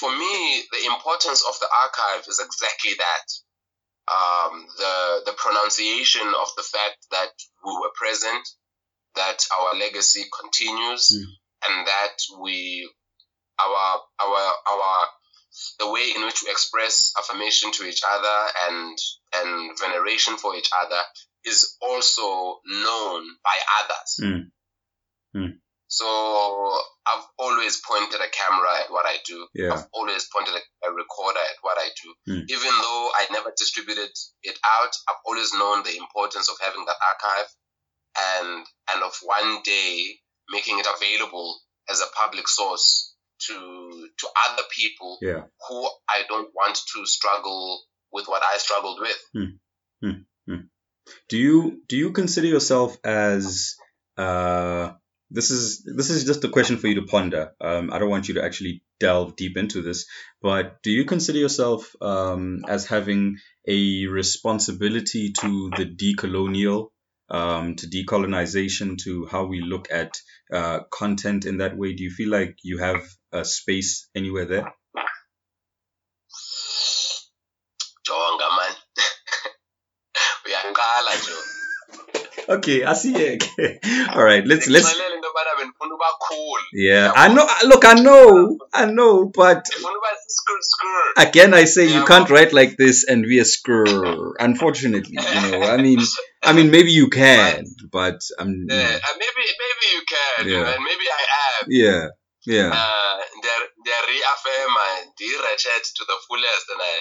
for me, the importance of the archive is exactly that. Um, the the pronunciation of the fact that we were present, that our legacy continues, Mm. and that we our our our the way in which we express affirmation to each other and and veneration for each other is also known by others. Mm. Mm. So I've always pointed a camera at what I do. Yeah. I've always pointed a, a recorder at what I do. Mm. Even though I never distributed it out, I've always known the importance of having that archive and and of one day making it available as a public source to to other people Yeah. who I don't want to struggle with what I struggled with. Do you do you consider yourself as uh this is this is just a question for you to ponder. Um, I don't want you to actually delve deep into this, but do you consider yourself um, as having a responsibility to the decolonial, um, to decolonization, to how we look at uh, content in that way? Do you feel like you have a space anywhere there? Okay, I see it. All right, let's let's. Ngixolele into yobana bendifuna uba cool. Yeah, I know. Look, I know, I know, but Ndifuna uba siskur skur. again i say you can't write like this and be a screw unfortunately you know i mean i mean maybe you can but i'm Yeah, uh, maybe maybe you can, Yeah. maybe I am. yeah yeah Uh, they they reaffirm and de-ratchet to the fullest, and I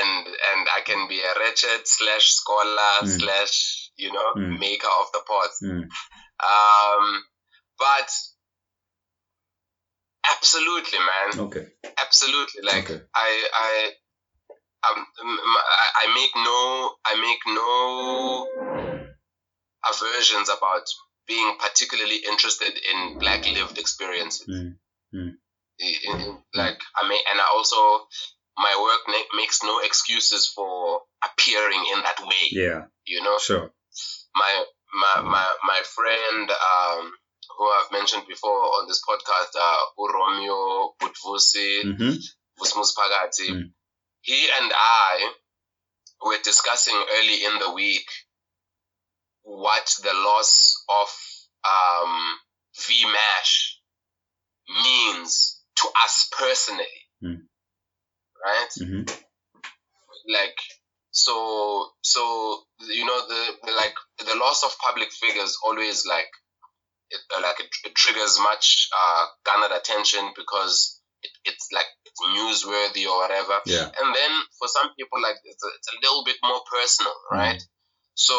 and and I can be a ratchet slash scholar Mm. slash you know Mm. maker of the pots. Mm. Um, but absolutely, man. okay absolutely like Okay. i i um, I I make no i make no aversions about being particularly interested in black lived experiences Mm. Mm. Like i mean and i also my work makes no excuses for appearing in that way yeah you know sure my my my, my friend um who I've mentioned before on this podcast, uh, Uromio Butvusi, mm-hmm. Vusmus Pagati, Mm. he and I were discussing early in the week what the loss of um, VMASH means to us personally, Mm. right? Mm-hmm. Like, so, so you know, the, the like the loss of public figures always like, it, uh, like it, it triggers much uh, garnered attention because it, it's like it's newsworthy or whatever. yeah And then for some people, like it's a, it's a little bit more personal, Mm. right? So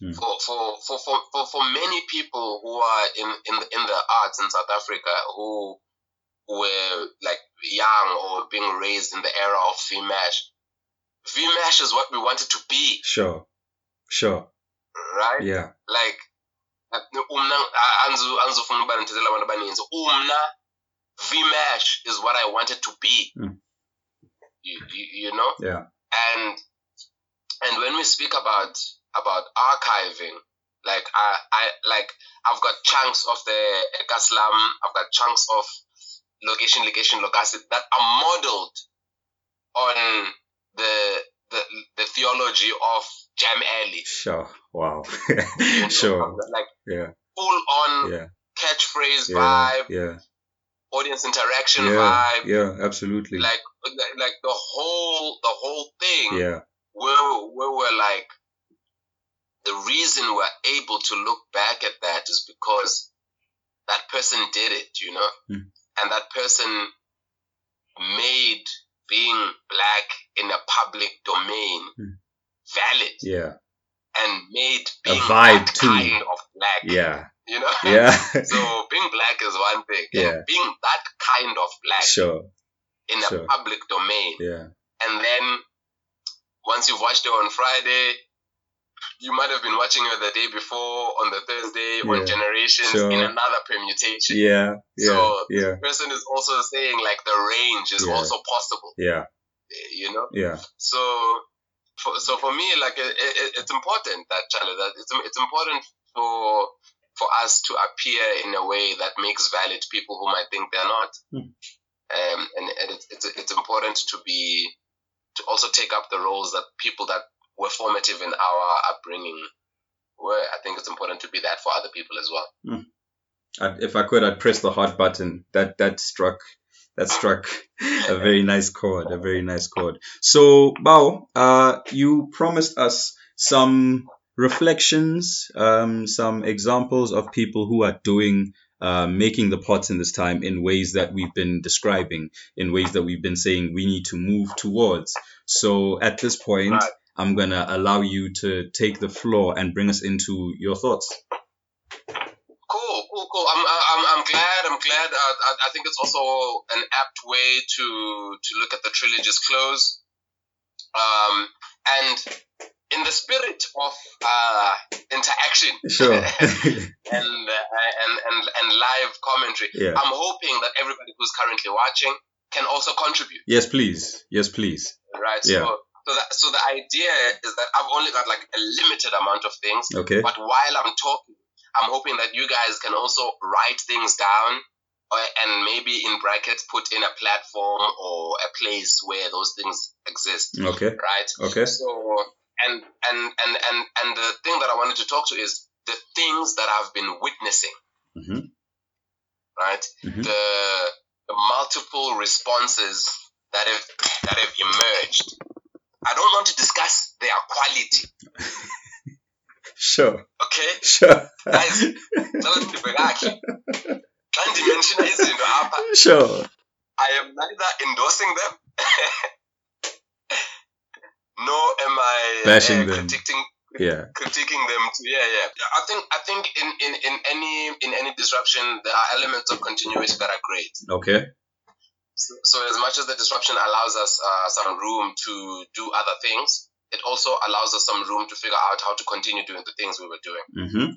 Mm. for, for, for, for, for, for many people who are in, in, the, in the arts in South Africa who were like young or being raised in the era of VMASH, VMASH is what we wanted to be, sure sure right? yeah. Like umna anzu anzufuna uba ndithethela abantu abaninzi. Umna vmash is what i wanted to be. Mm. you, you, you know? Yeah. And and when we speak about about archiving like i i like i've got chunks of the ekaslam i've got chunks of location location located that are modeled on the the, the theology of jam alley. Sure. Wow. Sure. like yeah. full on yeah. catchphrase yeah. vibe, yeah. audience interaction vibe, yeah absolutely. Like like like the whole the whole thing. yeah. Where where we're like the reason we're able to look back at that is because that person did it, you know, Mm. and that person made being black in a public domain Mm. valid yeah and made being vibe that too. kind of black. yeah You know? yeah So being black is one thing. Yeah. Being that kind of black sure in a sure. public domain. yeah And then once you've watched it on Friday, you might have been watching it the day before on the Thursday Yeah. on Generations Sure. in another permutation. yeah yeah So- yeah Person is also saying like the range is Yeah. also possible. yeah You know? yeah So for, so for me, like it, it, it's important that Charlie, that it's it's important for for us to appear in a way that makes valid people who might think they're not. Hmm. Um, and, and it's, it's, it's important to be to also take up the roles that people that were formative in our upbringing were. I think it's important to be that for other people as well. I, if I could, I'd press the heart button. That that struck that struck a very nice chord, a very nice chord. So, Bao, uh, you promised us some reflections, um, some examples of people who are doing, uh, making the pots in this time in ways that we've been describing, in ways that we've been saying we need to move towards. So, at this point, Right. I'm gonna allow you to take the floor and bring us into your thoughts. Cool, cool, cool. I'm, I'm, I'm glad. I'm glad. Uh, I, I think it's also an apt way to to look at the trilogy's close. Um, and in the spirit of uh, interaction Sure. and, uh, and and and live commentary, yeah. I'm hoping that everybody who's currently watching can also contribute. Yes, please. Yes, please. Right. Yeah. So, so, that, so the idea is that I've only got like a limited amount of things, Okay. but while I'm talking, I'm hoping that you guys can also write things down or, and maybe in brackets put in a platform or a place where those things exist, Okay. right? Okay. So, and, and, and, and, and the thing that I wanted to talk to is the things that I've been witnessing, Mhm. right? Mhm. The, the multiple responses that have, that have emerged. I don't want to discuss their quality, Sure. okay? Sure. Guys, Cela ndibheke kahle. Xa ndimenshina izinto apha, sure. I am neither endorsing them nor am I Bashing uh, them. critiquing Yeah. critiquing them to, yeah yeah I think I think in, in, in any in any disruption there are elements of continuity that are great Okay. So, so as much as the disruption allows us uh, some room to do other things it also allows us some room to figure out how to continue doing the things we were doing Mm-hmm.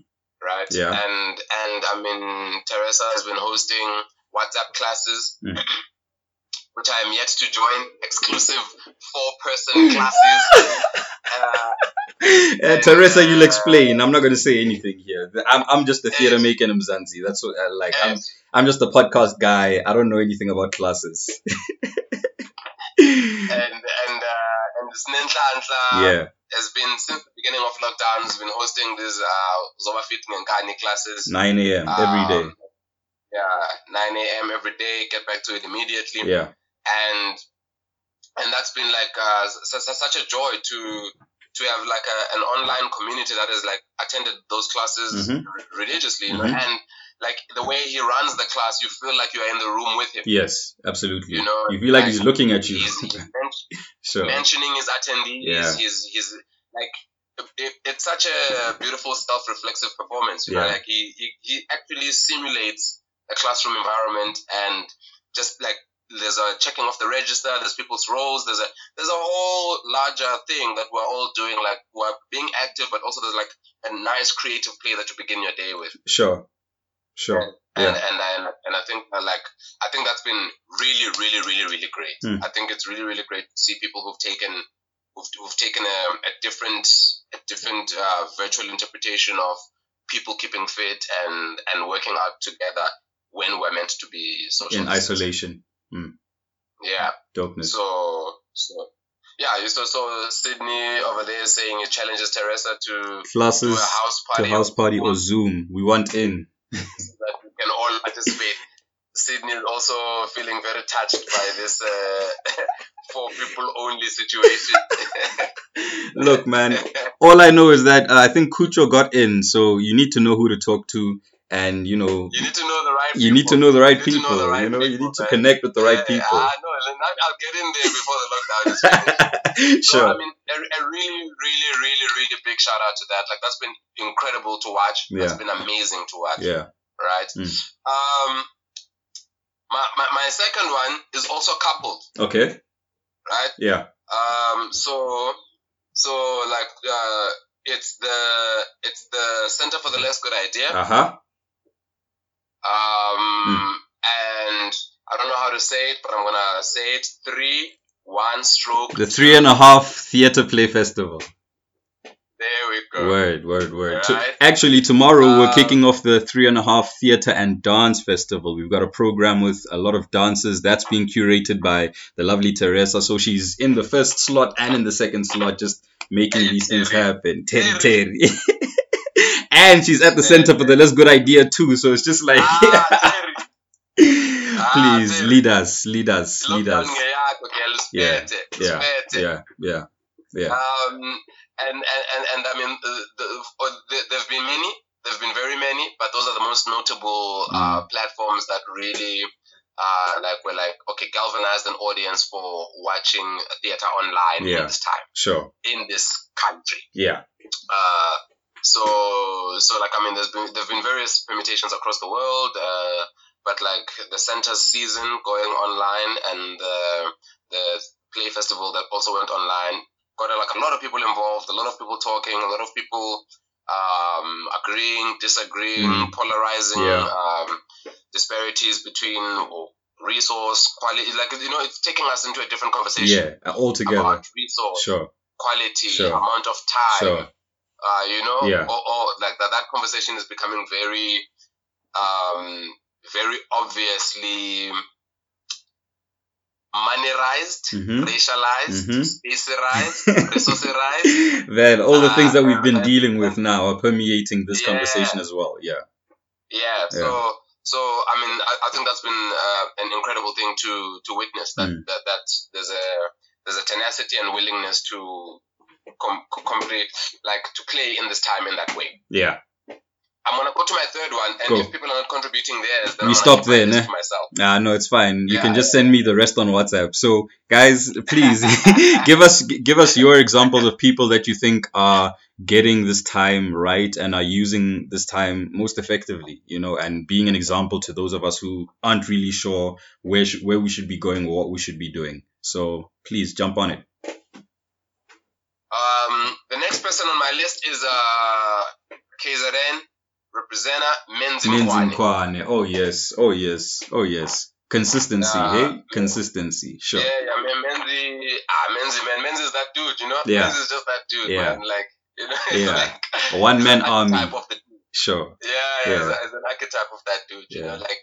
right? Yeah. And and I mean, Teresa has been hosting WhatsApp classes, Mm. which I am yet to join. Exclusive four-person classes. Uh, Uh, Teresa, you'll explain. I'm not going to say anything here. I'm, I'm just the theater maker in Mzansi. That's what I like. I'm, I'm just a podcast guy. I don't know anything about classes. and and uh, and Snenhlanhla yeah. has been since the beginning of lockdown has been hosting these uh, Zoba Fit Ngenkani classes. 9 a.m. every day. Um, Yeah, 9 a.m. every day. Get back to it immediately. Yeah. and and that's been like uh, su- su- such a joy to to have like a, an online community that has like attended those classes Mhm. religiously, you know, Mhm. and like the way he runs the class, you feel like you're in the room with him. Yes, absolutely. You know, you feel like like, he's looking at you. He's, he's sure. mentioning his attendees. Yeah. He's he's like. It, it's such a beautiful self-reflexive performance. You know, like he, he he actually simulates a classroom environment and just like there's a checking off the register, there's people's roles, there's a there's a whole larger thing that we're all doing, like we're being active, but also there's like a nice creative play that you begin your day with. Sure. Sure. And Yeah. and and, and I think uh, like I think that's been really, really, really, really great. Hmm. I think it's really, really great to see people who've taken who've, who've taken a, a different a different uh, virtual interpretation of people keeping fit and and working out together when we're meant to be social In distancing. isolation. Yeah. Dopeness. So, so yeah, you saw so Sydney over there saying it challenges Teresa to do Classes a house party, to house party or Zoom. We want in. That we can all participate. Sydney is also feeling very touched by this uh, people only situation. Look, man. All I know is that uh, I think Kucho got in, so you need to know who to talk to, and you know, You need to know the right. you need to know the right You know people. the right you know, you need to man. connect with the right people. Ah, no, I'll I'll get in there before the lockdown is finished. So, I mean, a, a really, really, really, really big shout out to that. Like, that's been incredible to watch. Yeah. That's been amazing to watch. Yeah. Right? Mm. Um, my, my, my second one is also coupled, Okay. right? Yeah. Um, so, so like, uh, it's the, it's the Center for the Less Good Idea. Uh huh. Um, and I don't know how to say it, but I'm gonna say it. Three, one stroke. The three and a half theater play festival. There we go. Word, word, word. To- actually, tomorrow we're Um, kicking off the three and a half theater and dance festival. We've got a program with a lot of dancers that's being curated by the lovely Teresa. So she's in the first slot and in the second slot, just making these things happen. Terry, Terry. And she's at the center for the Less Good Idea too. So it's just like, Ah, please Terry. lead us, lead us, lead us. Yeah, yeah. Yeah, yeah, yeah. Um, and, and, and, and I mean, the, the, uh, there have been many, there have been very many, but those are the most notable uh, Mm. platforms that really, uh, like, were like, okay, galvanized an audience for watching theater online Yeah. in this time, Sure. in this country. Yeah. Uh, so, so like, I mean, there's been, there've been various permutations across the world, uh, but like the center season going online and uh, the play festival that also went online got like a lot of people involved, a lot of people talking, a lot of people um, agreeing, disagreeing, Mm. polarizing, Yeah. um, disparities between resource quality. Like you know, it's taking us into a different conversation Yeah. All together. about resource Sure. quality, Sure. amount of time. Sure. Uh, you know, Yeah. or, or like that, that conversation is becoming very, um, very obviously moneyized, Mhm. racialized, Mhm. spacerized, resourceized. Man, all the things that we've been Uh, dealing with now are permeating this Yeah. conversation as well. Yeah. Yeah. So, so I mean, I, I think that's been uh, an incredible thing to to witness. That Mm. that that there's a there's a tenacity and willingness to com- complete like to play in this time in that way. Yeah. I'm gonna go to my third one, and Go. if people are not contributing theirs, then We I'm stop gonna keep my there, list ne? myself. Ah, no, it's fine. You Yeah, can just send me the rest on WhatsApp. So, guys, please give us give us your examples of people that you think are getting this time right and are using this time most effectively. You know, and being an example to those of us who aren't really sure where sh- where we should be going or what we should be doing. So, please jump on it. Person on my list is uh, KZN representer Menzi Mkwane. Oh yes. Oh yes. Oh yes. Consistency. Yeah. hey, consistency. Sure. Yeah, yeah, man, Menzi, ah, Menzi, man, Menzi is that dude, you know? Yeah. Menzi is just that dude, Yeah. man. Like, you know, Yeah. like one-man he's army. archetype Of the, Sure. yeah, yeah, Yeah. He's, a, he's an archetype of that dude, you Yeah. know? Like,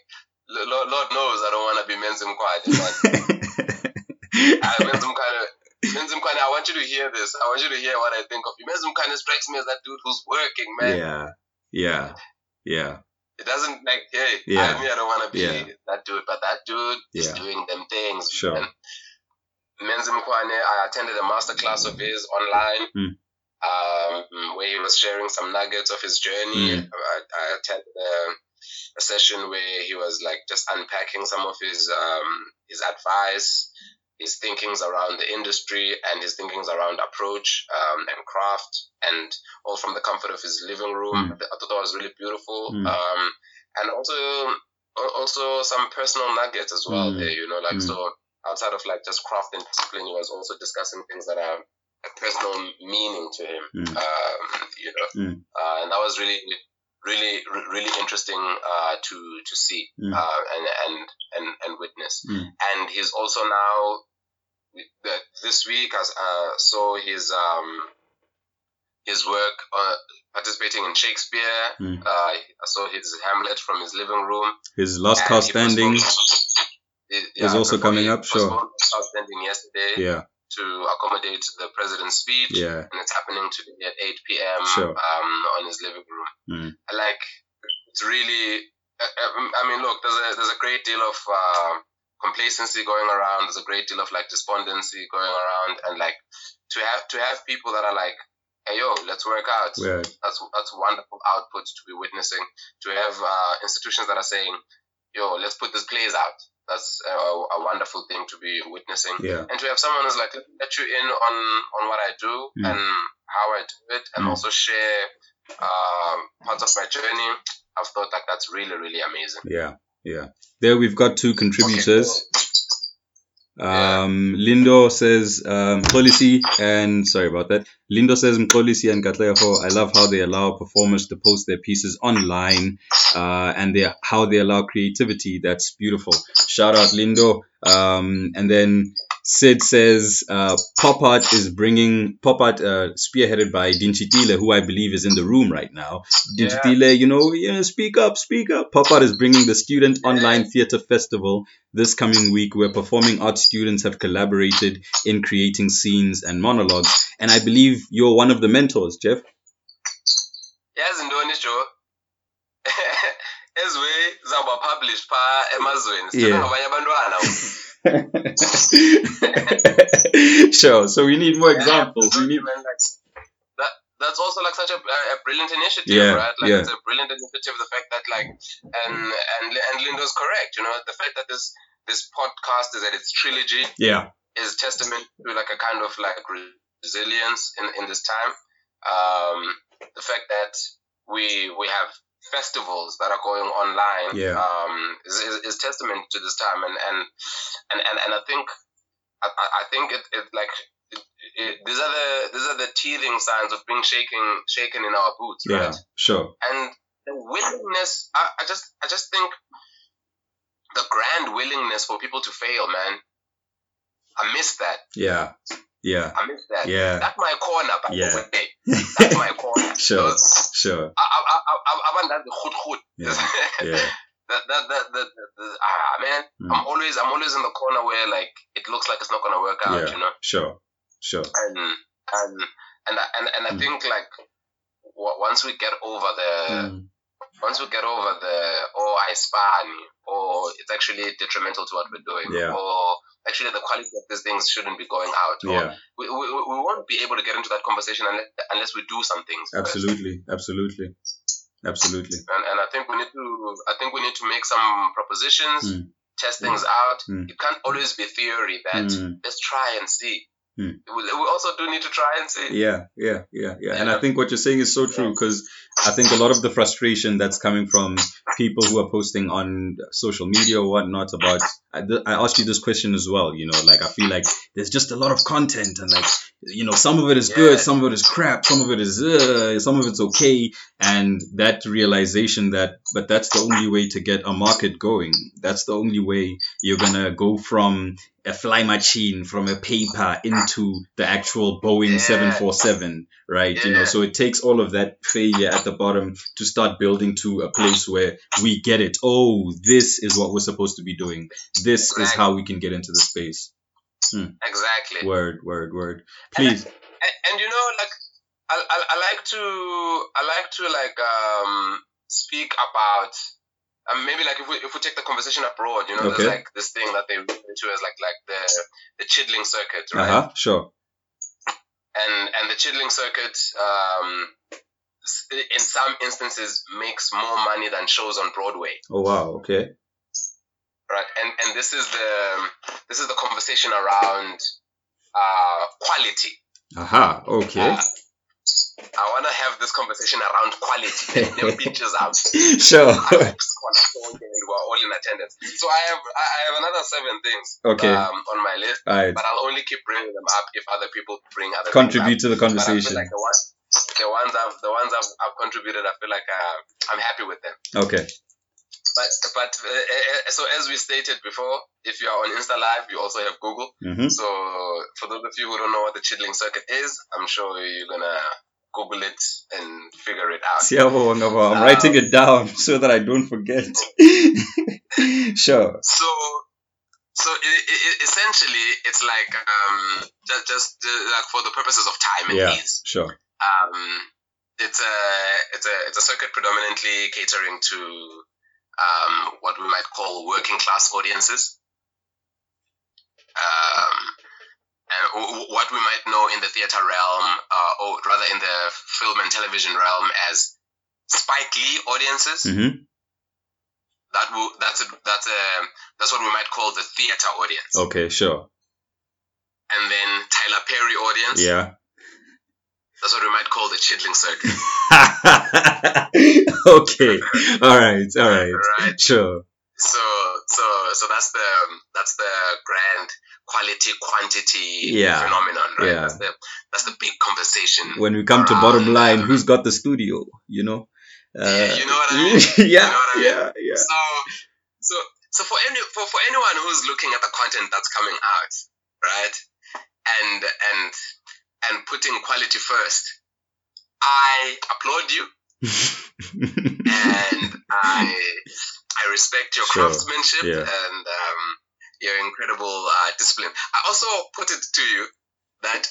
Lord, Lord knows I don't want to be Menzi Mkwane, man. Ah, Menzi Mkwane, Mkwane, I want you to hear this. I want you to hear what I think of you. Mkwane strikes me as that dude who's working, man. yeah. Yeah. Yeah. It doesn't like, hey, Yeah. I mean, I don't want to be Yeah. that dude, but that dude is Yeah. doing them things. Sure. Man. Menzi Mkwane, I attended a masterclass of his online Mm. um, where he was sharing some nuggets of his journey. Mm. I, I attended a, a session where he was like just unpacking some of his um, his advice, his thinkings around the industry, and his thinkings around approach um, and craft, and all from the comfort of his living room. Mm. I thought that was really beautiful. Mm. Um, and also also some personal nuggets as well Mm. there, you know, like Mm. so outside of like just craft and discipline, he was also discussing things that are a personal meaning to him, Mm. um, you know, Mm. uh, and that was really, really, really interesting uh, to to see Mm. uh, and and and and witness. Mm. And he's also now this week as uh, saw his um his work uh, participating in Shakespeare. Mm. Uh, I saw his Hamlet from his living room. His last and cast he postponed- standing is also coming he up, sure. last standing yesterday Yeah. To accommodate the president's speech, Yeah. and it's happening today at 8 p.m. Sure. Um, on his living room. Mm. Like it's really, I, I- I mean, look, there's a there's a great deal of uh, complacency going around. There's a great deal of like despondency going around, and like to have to have people that are like, hey yo, let's work out. Yeah. That's that's wonderful output to be witnessing. To have uh, institutions that are saying, yo, let's put these plays out. That's a, a wonderful thing to be witnessing Yeah. and to have someone who's like let you in on on what I do Mm. and how I do it, and Mm. also share um, parts of my journey. I've thought that that's really really amazing. Yeah. Yeah. There we've got two contributors. Yeah. Um, Lindo says um, and sorry about that. Lindo says Mxolisi and Katleho. I love how they allow performers to post their pieces online, uh, and they how they allow creativity. That's beautiful. Shout out Lindo. Um, and then Sid says uh, Pop Art is bringing Pop Art, uh, spearheaded by Dinchitile, who I believe is in the room right now. Dinchitile, you know, yeah, speak up, speak up. Pop Art is bringing the Student Online Theatre Festival this coming week, where performing arts students have collaborated in creating scenes and monologues. And I believe you're one of the mentors, Jeff. yazi ntoni jo ezwe zawuba published phaa emazweni Yeah. ngabanye abantwana sure. So we need more Yeah, examples. We need. that, that's also like such a, a brilliant initiative, Yeah, right? Like yeah. it's a brilliant initiative. The fact that like and and and Lindo's correct. You know, the fact that this this podcast is at its trilogy Yeah. is testament to like a kind of like resilience in in this time. Um, the fact that we we have festivals that are going online Yeah. um, is, is, is testament to this time and and and, and, and I think I, I think it, it like it, it, these are the these are the teething signs of being shaken shaken in our boots Yeah. right Sure. and the willingness I, I just I just think the grand willingness for people to fail man I miss that Yeah. Yeah. I miss that Yeah. that's my corner by Yeah. the way that's my corner Sure. Those- Sure. I, I, I, I, abandazi goed goed Yeah. Yeah. that, that, that, that, that, that, ah man Mm. I'm always I'm always in the corner where like it looks like it's not gonna work out Yeah. you know Sure. Sure. and and and I- and, and I Mm. think like once we get over the Mm. once we get over the oh I span or it's actually detrimental to what we're doing Yeah. or actually the quality of these things shouldn't be going out Yeah. we, we, we won't be able to get into that conversation unless, unless we do some things first. Absolutely. Absolutely. Absolutely. and, and I think we need to I think we need to make some propositions, Mm. test things out. Mm. It can't always be theory that Mm. let's try and see. Mm. We, we also do need to try and see. Yeah, yeah, yeah, yeah. And I think what you're saying is so true because I think a lot of the frustration that's coming from people who are posting on social media or whatnot about. I, th- I asked you this question as well. You know, like I feel like there's just a lot of content and like you know some of it is good, some of it is crap, some of it is uh, some of it's okay, and that realization that but that's the only way to get a market going. That's the only way you're gonna go from a fly machine from a paper into the actual Boeing Yeah. 747, right? You know, so it takes all of that failure at the bottom to start building to a place where we get it. Oh, this is what we're supposed to be doing. This is how we can get into the space. Exactly. Word, word, word. Please. And, and you know, like I, I, I like to I like to like um speak about. Um, maybe like if we if we take the conversation abroad, you know, Okay. there's like this thing that they refer to as like like the the chitlin circuit, right? Uh-huh, Sure. and and the chitlin circuit um, in some instances makes more money than shows on Broadway, Oh wow. Okay. Right? And and this is the this is the conversation around uh, quality. Aha. Okay. Uh, I want to have this conversation around quality. Them pictures out. Sure. We're all in attendance. So I have I have another seven things Okay. um, on my list, right. but I'll only keep bringing them up if other people bring other Contribute to the things up. But I feel conversation. like the ones the ones I've the ones I've, I've contributed, I feel like uh, I'm happy with them. Okay. But but uh, uh, so as we stated before, if you are on Insta Live, you also have Google. Mm-hmm. So for those of you who don't know what the chitlin circuit is, I'm sure you're gonna Google it and figure it out. Siyabonga. I'm Um, writing it down so that I don't forget. sure. So so i i essentially, it's like um just, just uh, like for the purposes of time and Yeah. ease. Sure. Um, it's a it's a it's a circuit predominantly catering to um, what we might call working class audiences. Um, and what we might know in the theater realm, uh, or rather in the film and television realm, as Spike Lee audiences. Mm-hmm. That will that's a, that's a that's what we might call the theater audience. Okay. Sure. And then Tyler Perry audience. Yeah. That's what we might call the chitlin circuit. okay. All right. All right. Right. Sure. So so so that's the that's the grand quality quantity Yeah. phenomenon, right? Yeah. That's the that's the big conversation. When we come to bottom line, who's got the studio? You know. Uh, Yeah, you know what I mean? yeah. You know what I mean? Yeah. Yeah. So so so for any for, for anyone who's looking at the content that's coming out, right? And and and putting quality first. I applaud you and I I respect your Sure. craftsmanship Yeah. and um, your incredible uh, discipline. I also put it to you that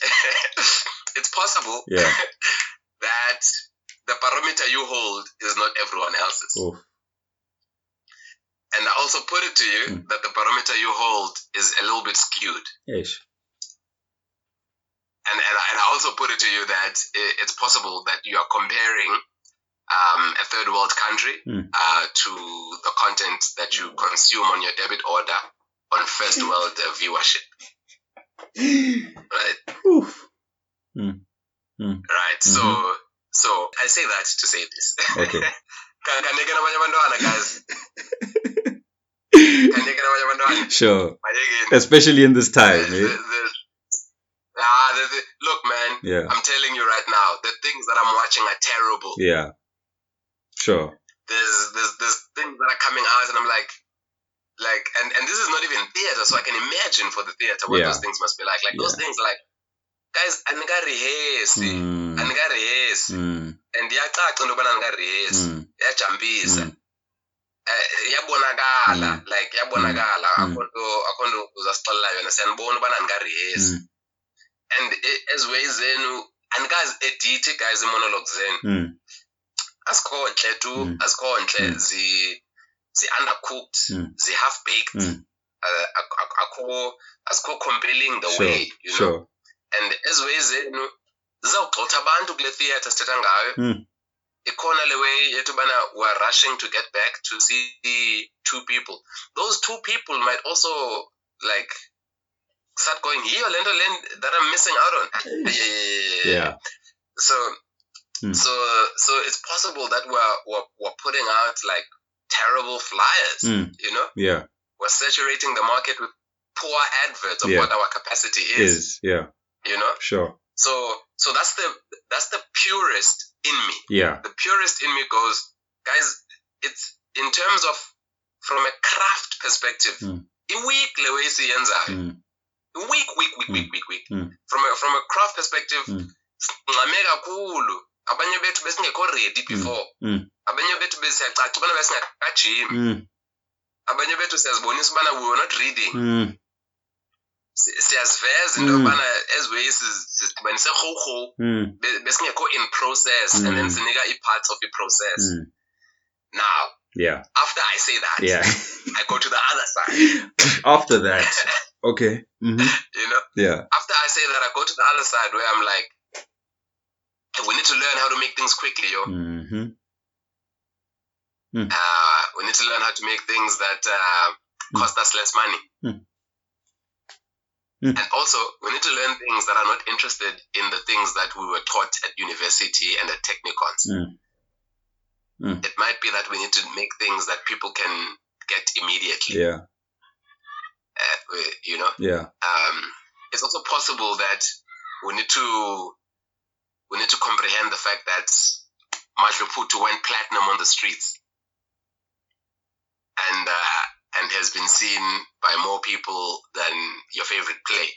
it's possible Yeah. that the barometer you hold is not everyone else's. Oh, And I also put it to you Mm. that the barometer you hold is a little bit skewed. yeesh. And, and, I- and I also put it to you that it's possible that you are comparing um, a third world country Mm. uh, to the content that you consume on your debit order on first world uh, viewership. Right? Oof. Mm. Right. So, so I say that to say this. Okay. Ka- kanike nabanye abantwana, guys. Kanike nabanye abantwana. Sure. Especially in this time, The- eh? the- ah, the- the- look, man. Yeah. I'm telling you right now, the things that I'm watching are terrible. Yeah. Sure. There's there's there's things that are coming out, and I'm like, like, and and this is not even theater, so I can imagine for the theater what Yeah. those things must be like. Like those Yeah. things, like, guys, anika rehearse, Mm. anika rehearse, Mm. and iyacaca into yobana anika rehearse, Mm. iyajampisa. Mm. Eh, iyabonakala Mm. like iyabonakala Mm. akho nto akho nto uzasixelela yona siyanibona ubana anika-rehearse Mm. And as ways zenu edithe guys ii-monologue zenu Mm. azikho ntle tu Mm. azikho ntle Mm. zi- zi-undercooked Mm. zi-half baked Mm. uh, akho azikho compelling the Sure. way you know and as ways zenu zizawugxotha abantu kule theatre sithetha ngayo Mm. ikhona le way yethi ubana we're rushing to get back to see two people those two people might also like start going here nto le that i'm missing out on yeah, yeah, yeah, yeah. Yeah. so Mm. so so it's possible that we're, we're we're putting out like terrible flyers Mm. you know Yeah. we're saturating the market with poor adverts of Yeah. what our capacity is, Is. Yeah. you know Sure. so so that's the that's the purest in me Yeah. the purest in me goes, guys, it's in terms of from a craft perspective, Mm. a week le way. Mm. Week, week, week, Mm. week, week, week. Mm. From a from a craft perspective, Mm. ngxame kakhulu. Abanye bethu besingekho ready before. Mm. Abanye bethu besiyacaca ubana besingakajim. Mm. Abanye bethu siyazibonisa ubana we were not reading. Mm. Si- Siyaziveza into Mm. yobana as ways sizidibanise Mm. besingekho in process and then Mm. sinika i-parts of i-process. Mm. Now, Yeah. after I say that, Yeah. I go to the other side. After that. Okay. hmm You know, Yeah. after I say that, I go to the other side where I'm like, hey, we need to learn how to make things quickly, yo. Mm-hmm. Uh, we need to learn how to make things that uh, cost us less money. Mm. Mm. And also, we need to learn things that are not interested in the things that we were taught at university and at technikons. Mm. Mm. It might be that we need to make things that people can get immediately. Yeah. We- you know, Yeah. um, it's also possible that we need to we need to comprehend the fact that Majloputu went platinum on the streets and uh, and has been seen by more people than your favorite play.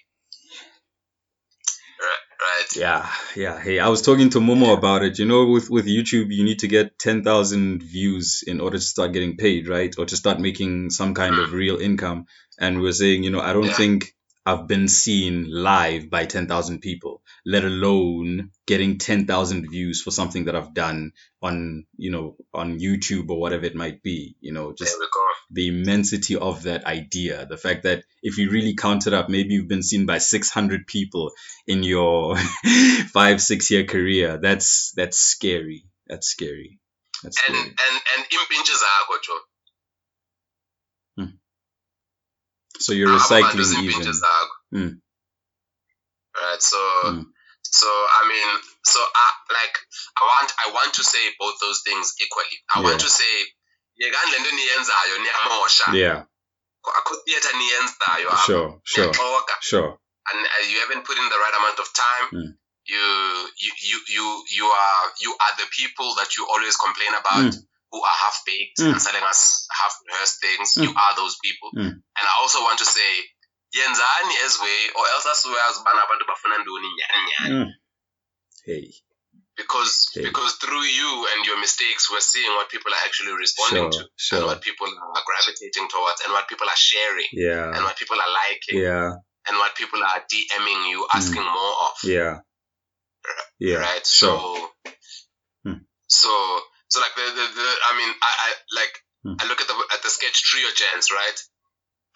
Right, right. Yeah, yeah. Hey, I was talking to Momo about it. You know, with with YouTube, you need to get ten thousand views in order to start getting paid, right? Or to start making some kind of real income. And we're saying, you know, I don't Yeah. think I've been seen live by ten thousand people, let alone getting ten thousand views for something that I've done on, you know, on YouTube or whatever it might be. You know, just we the immensity of that idea. The fact that if you really count it up, maybe you've been seen by 600 people in your five, six year career. That's, that's scary. That's scary. That's And scary. and and impinches zakho, Joe. So you're Abo bantu recycling even. Mm. Right. So Mm. so I mean so I like I want I want to say both those things equally. I want to say yekani le nto niyenzayo niyamosha Yeah, akho theatre niyenzayo sure, sure, sure. and uh, you haven't put in the right amount of time Mm. you, you you you you are you are the people that you always complain about Mm. Who are half baked Mm. and selling us half rehearsed things Mm. you are those people Mm. and i also want to say yenzani as way or else asiwazi ubana abantu bafuna ntoni nyhani nyhani Mm. Hey, because Hey. because through you and your mistakes we're seeing what people are actually responding Sure, to sure. and what people are gravitating towards and what people are sharing yeah. and what people are liking yeah, and what people are DMing you asking more of yeah, yeah. right Sure. so Hmm. so so like the, the, the i mean i, I like Hmm. i look at the at the sketch trio gens right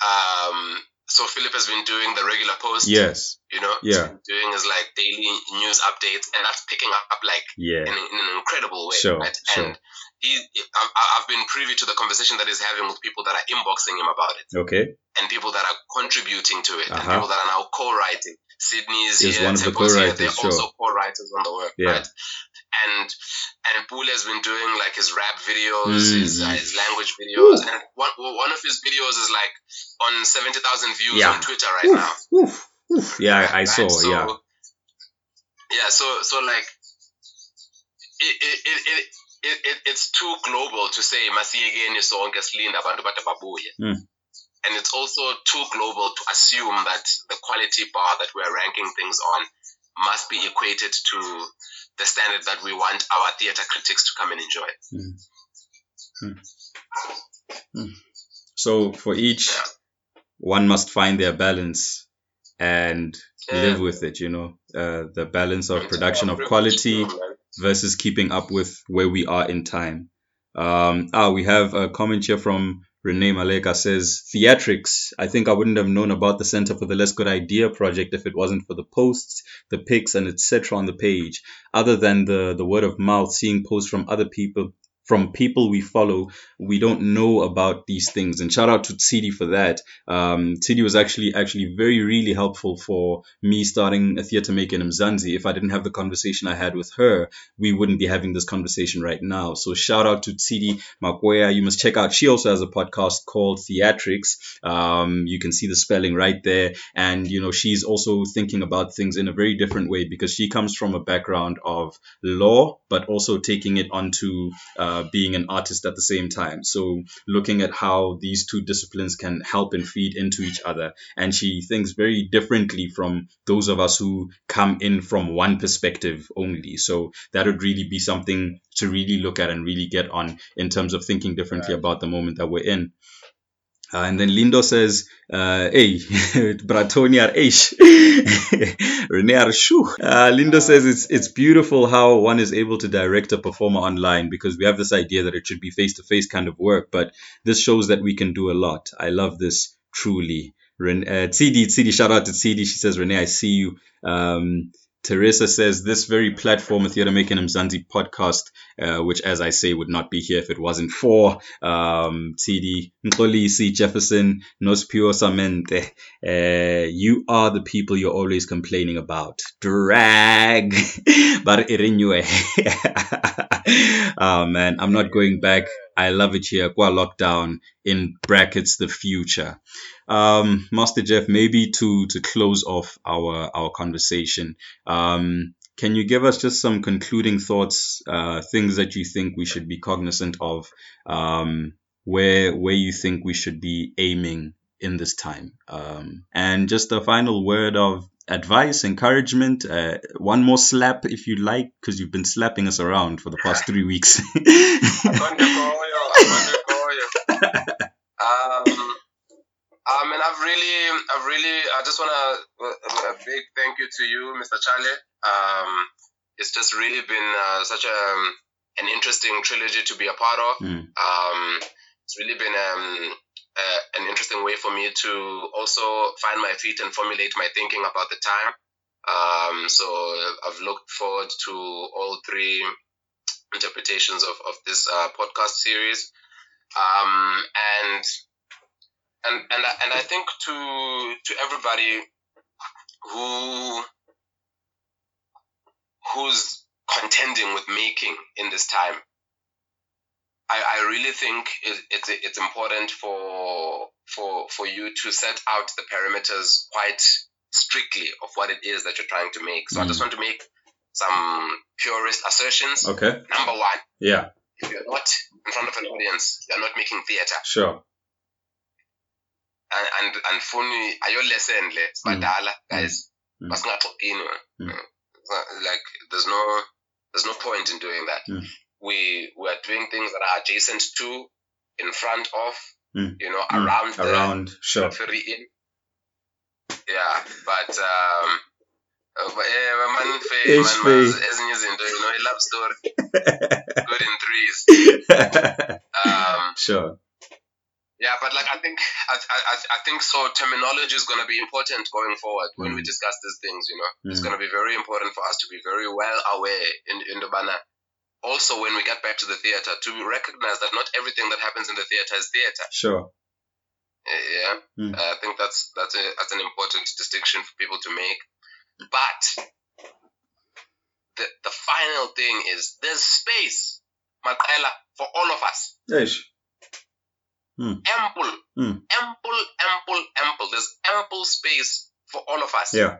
um so philip has been doing the regular post Yes. you know Yeah. He's been doing his like daily news updates and that's picking up, up like Yeah. in, in an incredible way Sure, right sure. and he i've been privy to the conversation that he's having with people that are inboxing him about it Okay. and people that are contributing to it and Uh-huh. people that are now co-writing Sydney is here, one of the co-writers, they're sure. also co-writers on the work, Yeah. right? And and Pule has been doing like his rap videos, Mm. his, uh, his language videos, and one one of his videos is like on seventy thousand views Yeah. on Twitter right Oof, now. oof, oof. Yeah, I, Right? saw. So, yeah. Yeah. So so like it it it. it it, it, it's too global to say masiyekeni sonke silinde abantu bade babuye Mm. and it's also too global to assume that the quality bar that we're ranking things on must be equated to the standard that we want our theater critics to come and enjoy. So for each, Yeah. one must find their balance and Yeah. live with it. You know, uh, the balance of production of quality versus keeping up with where we are in time. Um, ah, we have a comment here from Renee Maleka says theatrics. I think I wouldn't have known about the Center for the Less Good Idea project if it wasn't for the posts, the pics, and etc. on the page. Other than the the word of mouth, seeing posts from other people. From people we follow, we don't know about these things. And shout out to Tsidi for that. Um, was actually actually very really helpful for me starting a theater maker in Mzansi. If I didn't have the conversation I had with her, we wouldn't be having this conversation right now. So shout out to Tsidi Makwea. You must check out. She also has a podcast called Theatrics. Um, you can see the spelling right there. And, you know, she's also thinking about things in a very different way because she comes from a background of law, but also taking it onto uh, being an artist at the same time. So looking at how these two disciplines can help and feed into each other. And she thinks very differently from those of us who come in from one perspective only. So that would really be something to really look at and really get on in terms of thinking differently about the moment that we're in. Uh, and then Lindo says, uh, hey, Bratoni are eish. Rene are shoo. Uh, Lindo says it's, it's beautiful how one is able to direct a performer online because we have this idea that it should be face to face kind of work, but this shows that we can do a lot. I love this truly. Ren- uh, Tsidi, Tsidi, shout out to Tsidi. She says, Renee, I see you. Um, Teresa says this very platform, Theatre Making Mzansi podcast, uh, which, as I say, would not be here if it wasn't for um, TD Nkolisi Jefferson Nospio Samente. Uh, you are the people you're always complaining about. Drag, but irinue. oh man, I'm not going back. I love it here. Qua lockdown in brackets the future. Um, Master Jeff, maybe to to close off our our conversation, um, can you give us just some concluding thoughts, uh, things that you think we should be cognizant of, um, where where you think we should be aiming in this time, um, and just a final word of advice, encouragement, uh, one more slap if you like, because you've been slapping us around for the past three weeks. Akondekoyo, akondekoyo. um, I mean, I've really, I've really, I just want to a, a big thank you to you, Mr. Charlie. Um, it's just really been uh, such a an interesting trilogy to be a part of. Mm. Um, it's really been um, uh, an interesting way for me to also find my feet and formulate my thinking about the time. Um, so I've looked forward to all three interpretations of, of this uh, podcast series. Um, and and and I- and I think to to everybody who who's contending with making in this time, I, I really think it, it's it's important for for for you to set out the parameters quite strictly of what it is that you're trying to make. So I just want to make some purist assertions. okay. Number one, Yeah. if you're not in front of an audience, you're not making theater. Sure. and and andifuni ayo lesson le sibadala guys Mm. man. Mm. Not- like there's no there's no point in doing that Mm. we we are doing things that are adjacent to in front of Mm. you know Mm. around the around sure in yeah but um eh, man, Faye, man, Faye. ezinye izinto you know a love story good in threes um sure Yeah, but like I think I, I, I think so. Terminology is going to be important going forward when we Mm. discuss these things. You know, it's Mm. going to be very important for us to be very well aware in in the banner. Also, when we get back to the theater, to recognize that not everything that happens in the theater is theater. sure Uh, Yeah, Mm. I think that's that's a, that's an important distinction for people to make. But the the final thing is there's space, Maqela, for all of us. Ish. ample, Mm. ample, ample, ample. There's ample space for all of us. yeah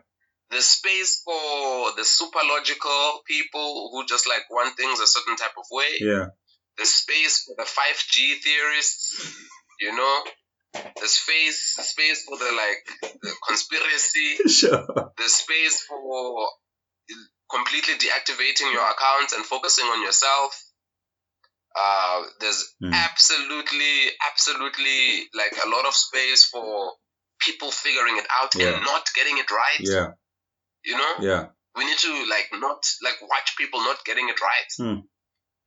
There's space for the super logical people who just like want things a certain type of way. yeah There's space for the 5G theorists, you know. There's space space for the like the conspiracy. sure There's space for completely deactivating your accounts and focusing on yourself. Uh, there's Mm. absolutely, absolutely like a lot of space for people figuring it out Yeah. and not getting it right. yeah You know, yeah we need to like not like watch people not getting it right. Mm.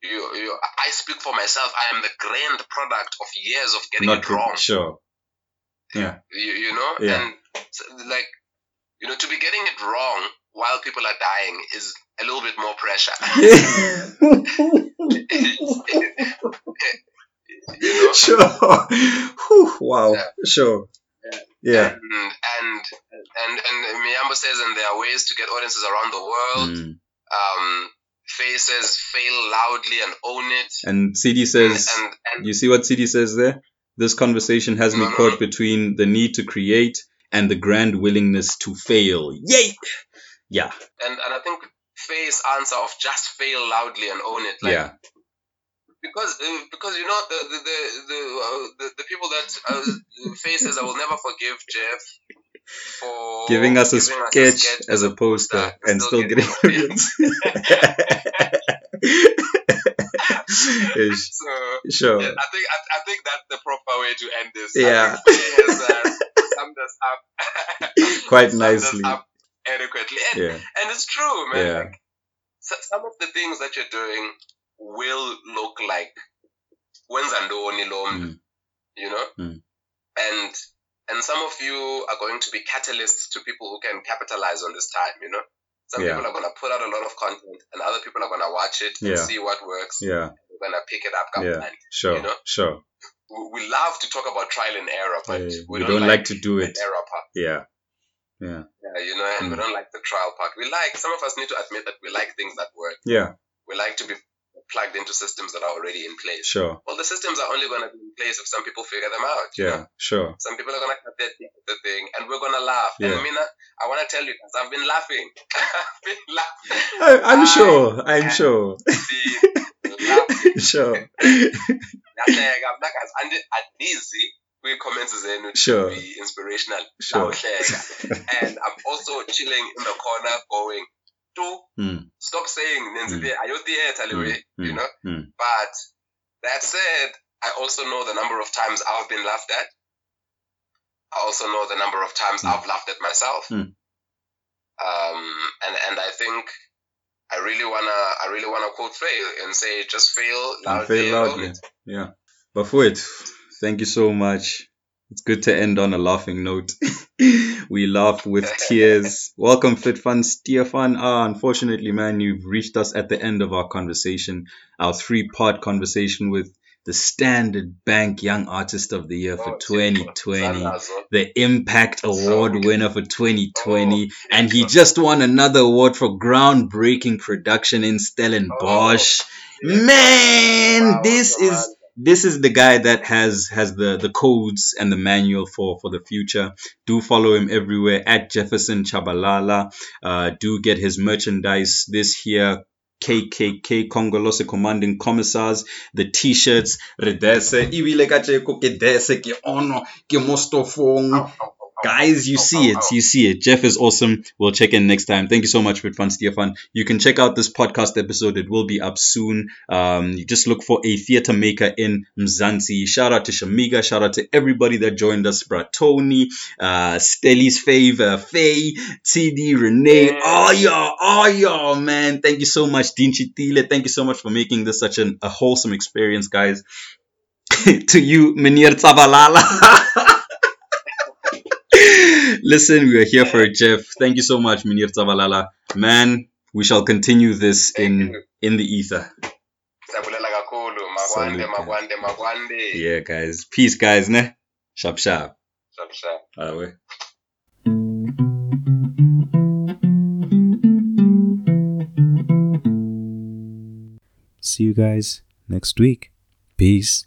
You, you, I speak for myself. I am the grand product of years of getting not it wrong. sure yeah You, you know, Yeah. and like you know, to be getting it wrong while people are dying is a little bit more pressure. you know, sure Whew, wow Yeah. sure Yeah. yeah and and and and Miyambo says, and there are ways to get audiences around the world. Mm. Um, Faye says, fail loudly and own it. and Tsidi says and and You see what Tsidi says there? This conversation has me caught between the need to create and the grand willingness to fail. Yay! Yeah, and, and I think Faye's answer of just fail loudly and own it. Like, yeah, because uh, because you know the the the the, uh, the, the people that uh, Faye says I will never forgive Jeff for giving us a giving sketch as a poster and still getting audience. So sure. yeah, I think I, I think that's the proper way to end this. Yeah. Has uh, summed us up Quite us nicely. up adequately, and, Yeah, and it's true, man. yeah, Like, so, some of the things that you're doing will look like wenza ntoni lo mntu, Mm. you know Mm. and and some of you are going to be catalysts to people who can capitalize on this time you know some Yeah. people are going to put out a lot of content and other people are going to watch it and Yeah. see what works yeah, we're going to pick it up Yeah. government. sure, You know? sure. we, love to talk about trial and error but Uh, we, we don't like to do it. error part Yeah, yeah, yeah, you know and we Mm. don't like the trial part we like some of us need to admit that we like things that work yeah, we like to be plugged into systems that are already in place sure. Well, the systems are only going to be in place if some people figure them out. you know? Yeah, sure. Some people are going to cut their teeth the thing, and we're going to laugh. Yeah. And Mina, I want to tell you guys, I've been laughing. I've been laughing. I, I'm I sure. I'm sure. Sure. Ndahleka, mna guys, andi- andizi kwi-comments zenu Sure. be inspirational. Sure. And I'm also chilling in the corner going, to Mm. stop saying nenzile ayo theater le way, Mm, you know? mm. But that said, I also know the number of times I've been laughed at. I also know the number of times. I've laughed at myself. Um, and and I think I really wanna I really wanna quote fail and say just fail loudly. fail and own loudly. Yeah. But for it, thank you so much. It's good to end on a laughing note. we laugh with tears. Welcome, Fit Fun Stefan. Ah, unfortunately, man, you've reached us at the end of our conversation, our three part conversation with the Standard Bank Young Artist of the Year for Oh, 2020 the Impact Award winner for 2020, Oh, and he just won another award for groundbreaking production in Stellenbosch. Man, Wow, this is man. This is the guy that has has the the codes and the manual for for the future. Do follow him everywhere at Jefferson Tshabalala. Uh, do get his merchandise this year. KKK Congolose Commanding Commissars, the t-shirts, redese, kacheko ke dese, ke ono, ke mostofong. Guys, you see it. You see it. Jeff is awesome. We'll check in next time. Thank you so much, Bitfan Stefan. You can check out this podcast episode. It will be up soon. Um, you just look for a theater maker in Mzansi. Shout out to Shamiga. Shout out to everybody that joined us. Bratoni, uh, Stelly's favor, Faye, TD, Renee. Oh, y'all. Oh, y'all, man. Thank you so much, Dean Chitile. Thank you so much for making this such an, a wholesome experience, guys. to you, Menir Tshabalala. Listen, we are here for it, Jeff. Thank you so much, Minir Tshabalala. Man, we shall continue this in in the ether. Yeah, guys. Peace, guys. Ne? Sharp, sharp. Sharp, sharp. Awe. See you guys next week. Peace.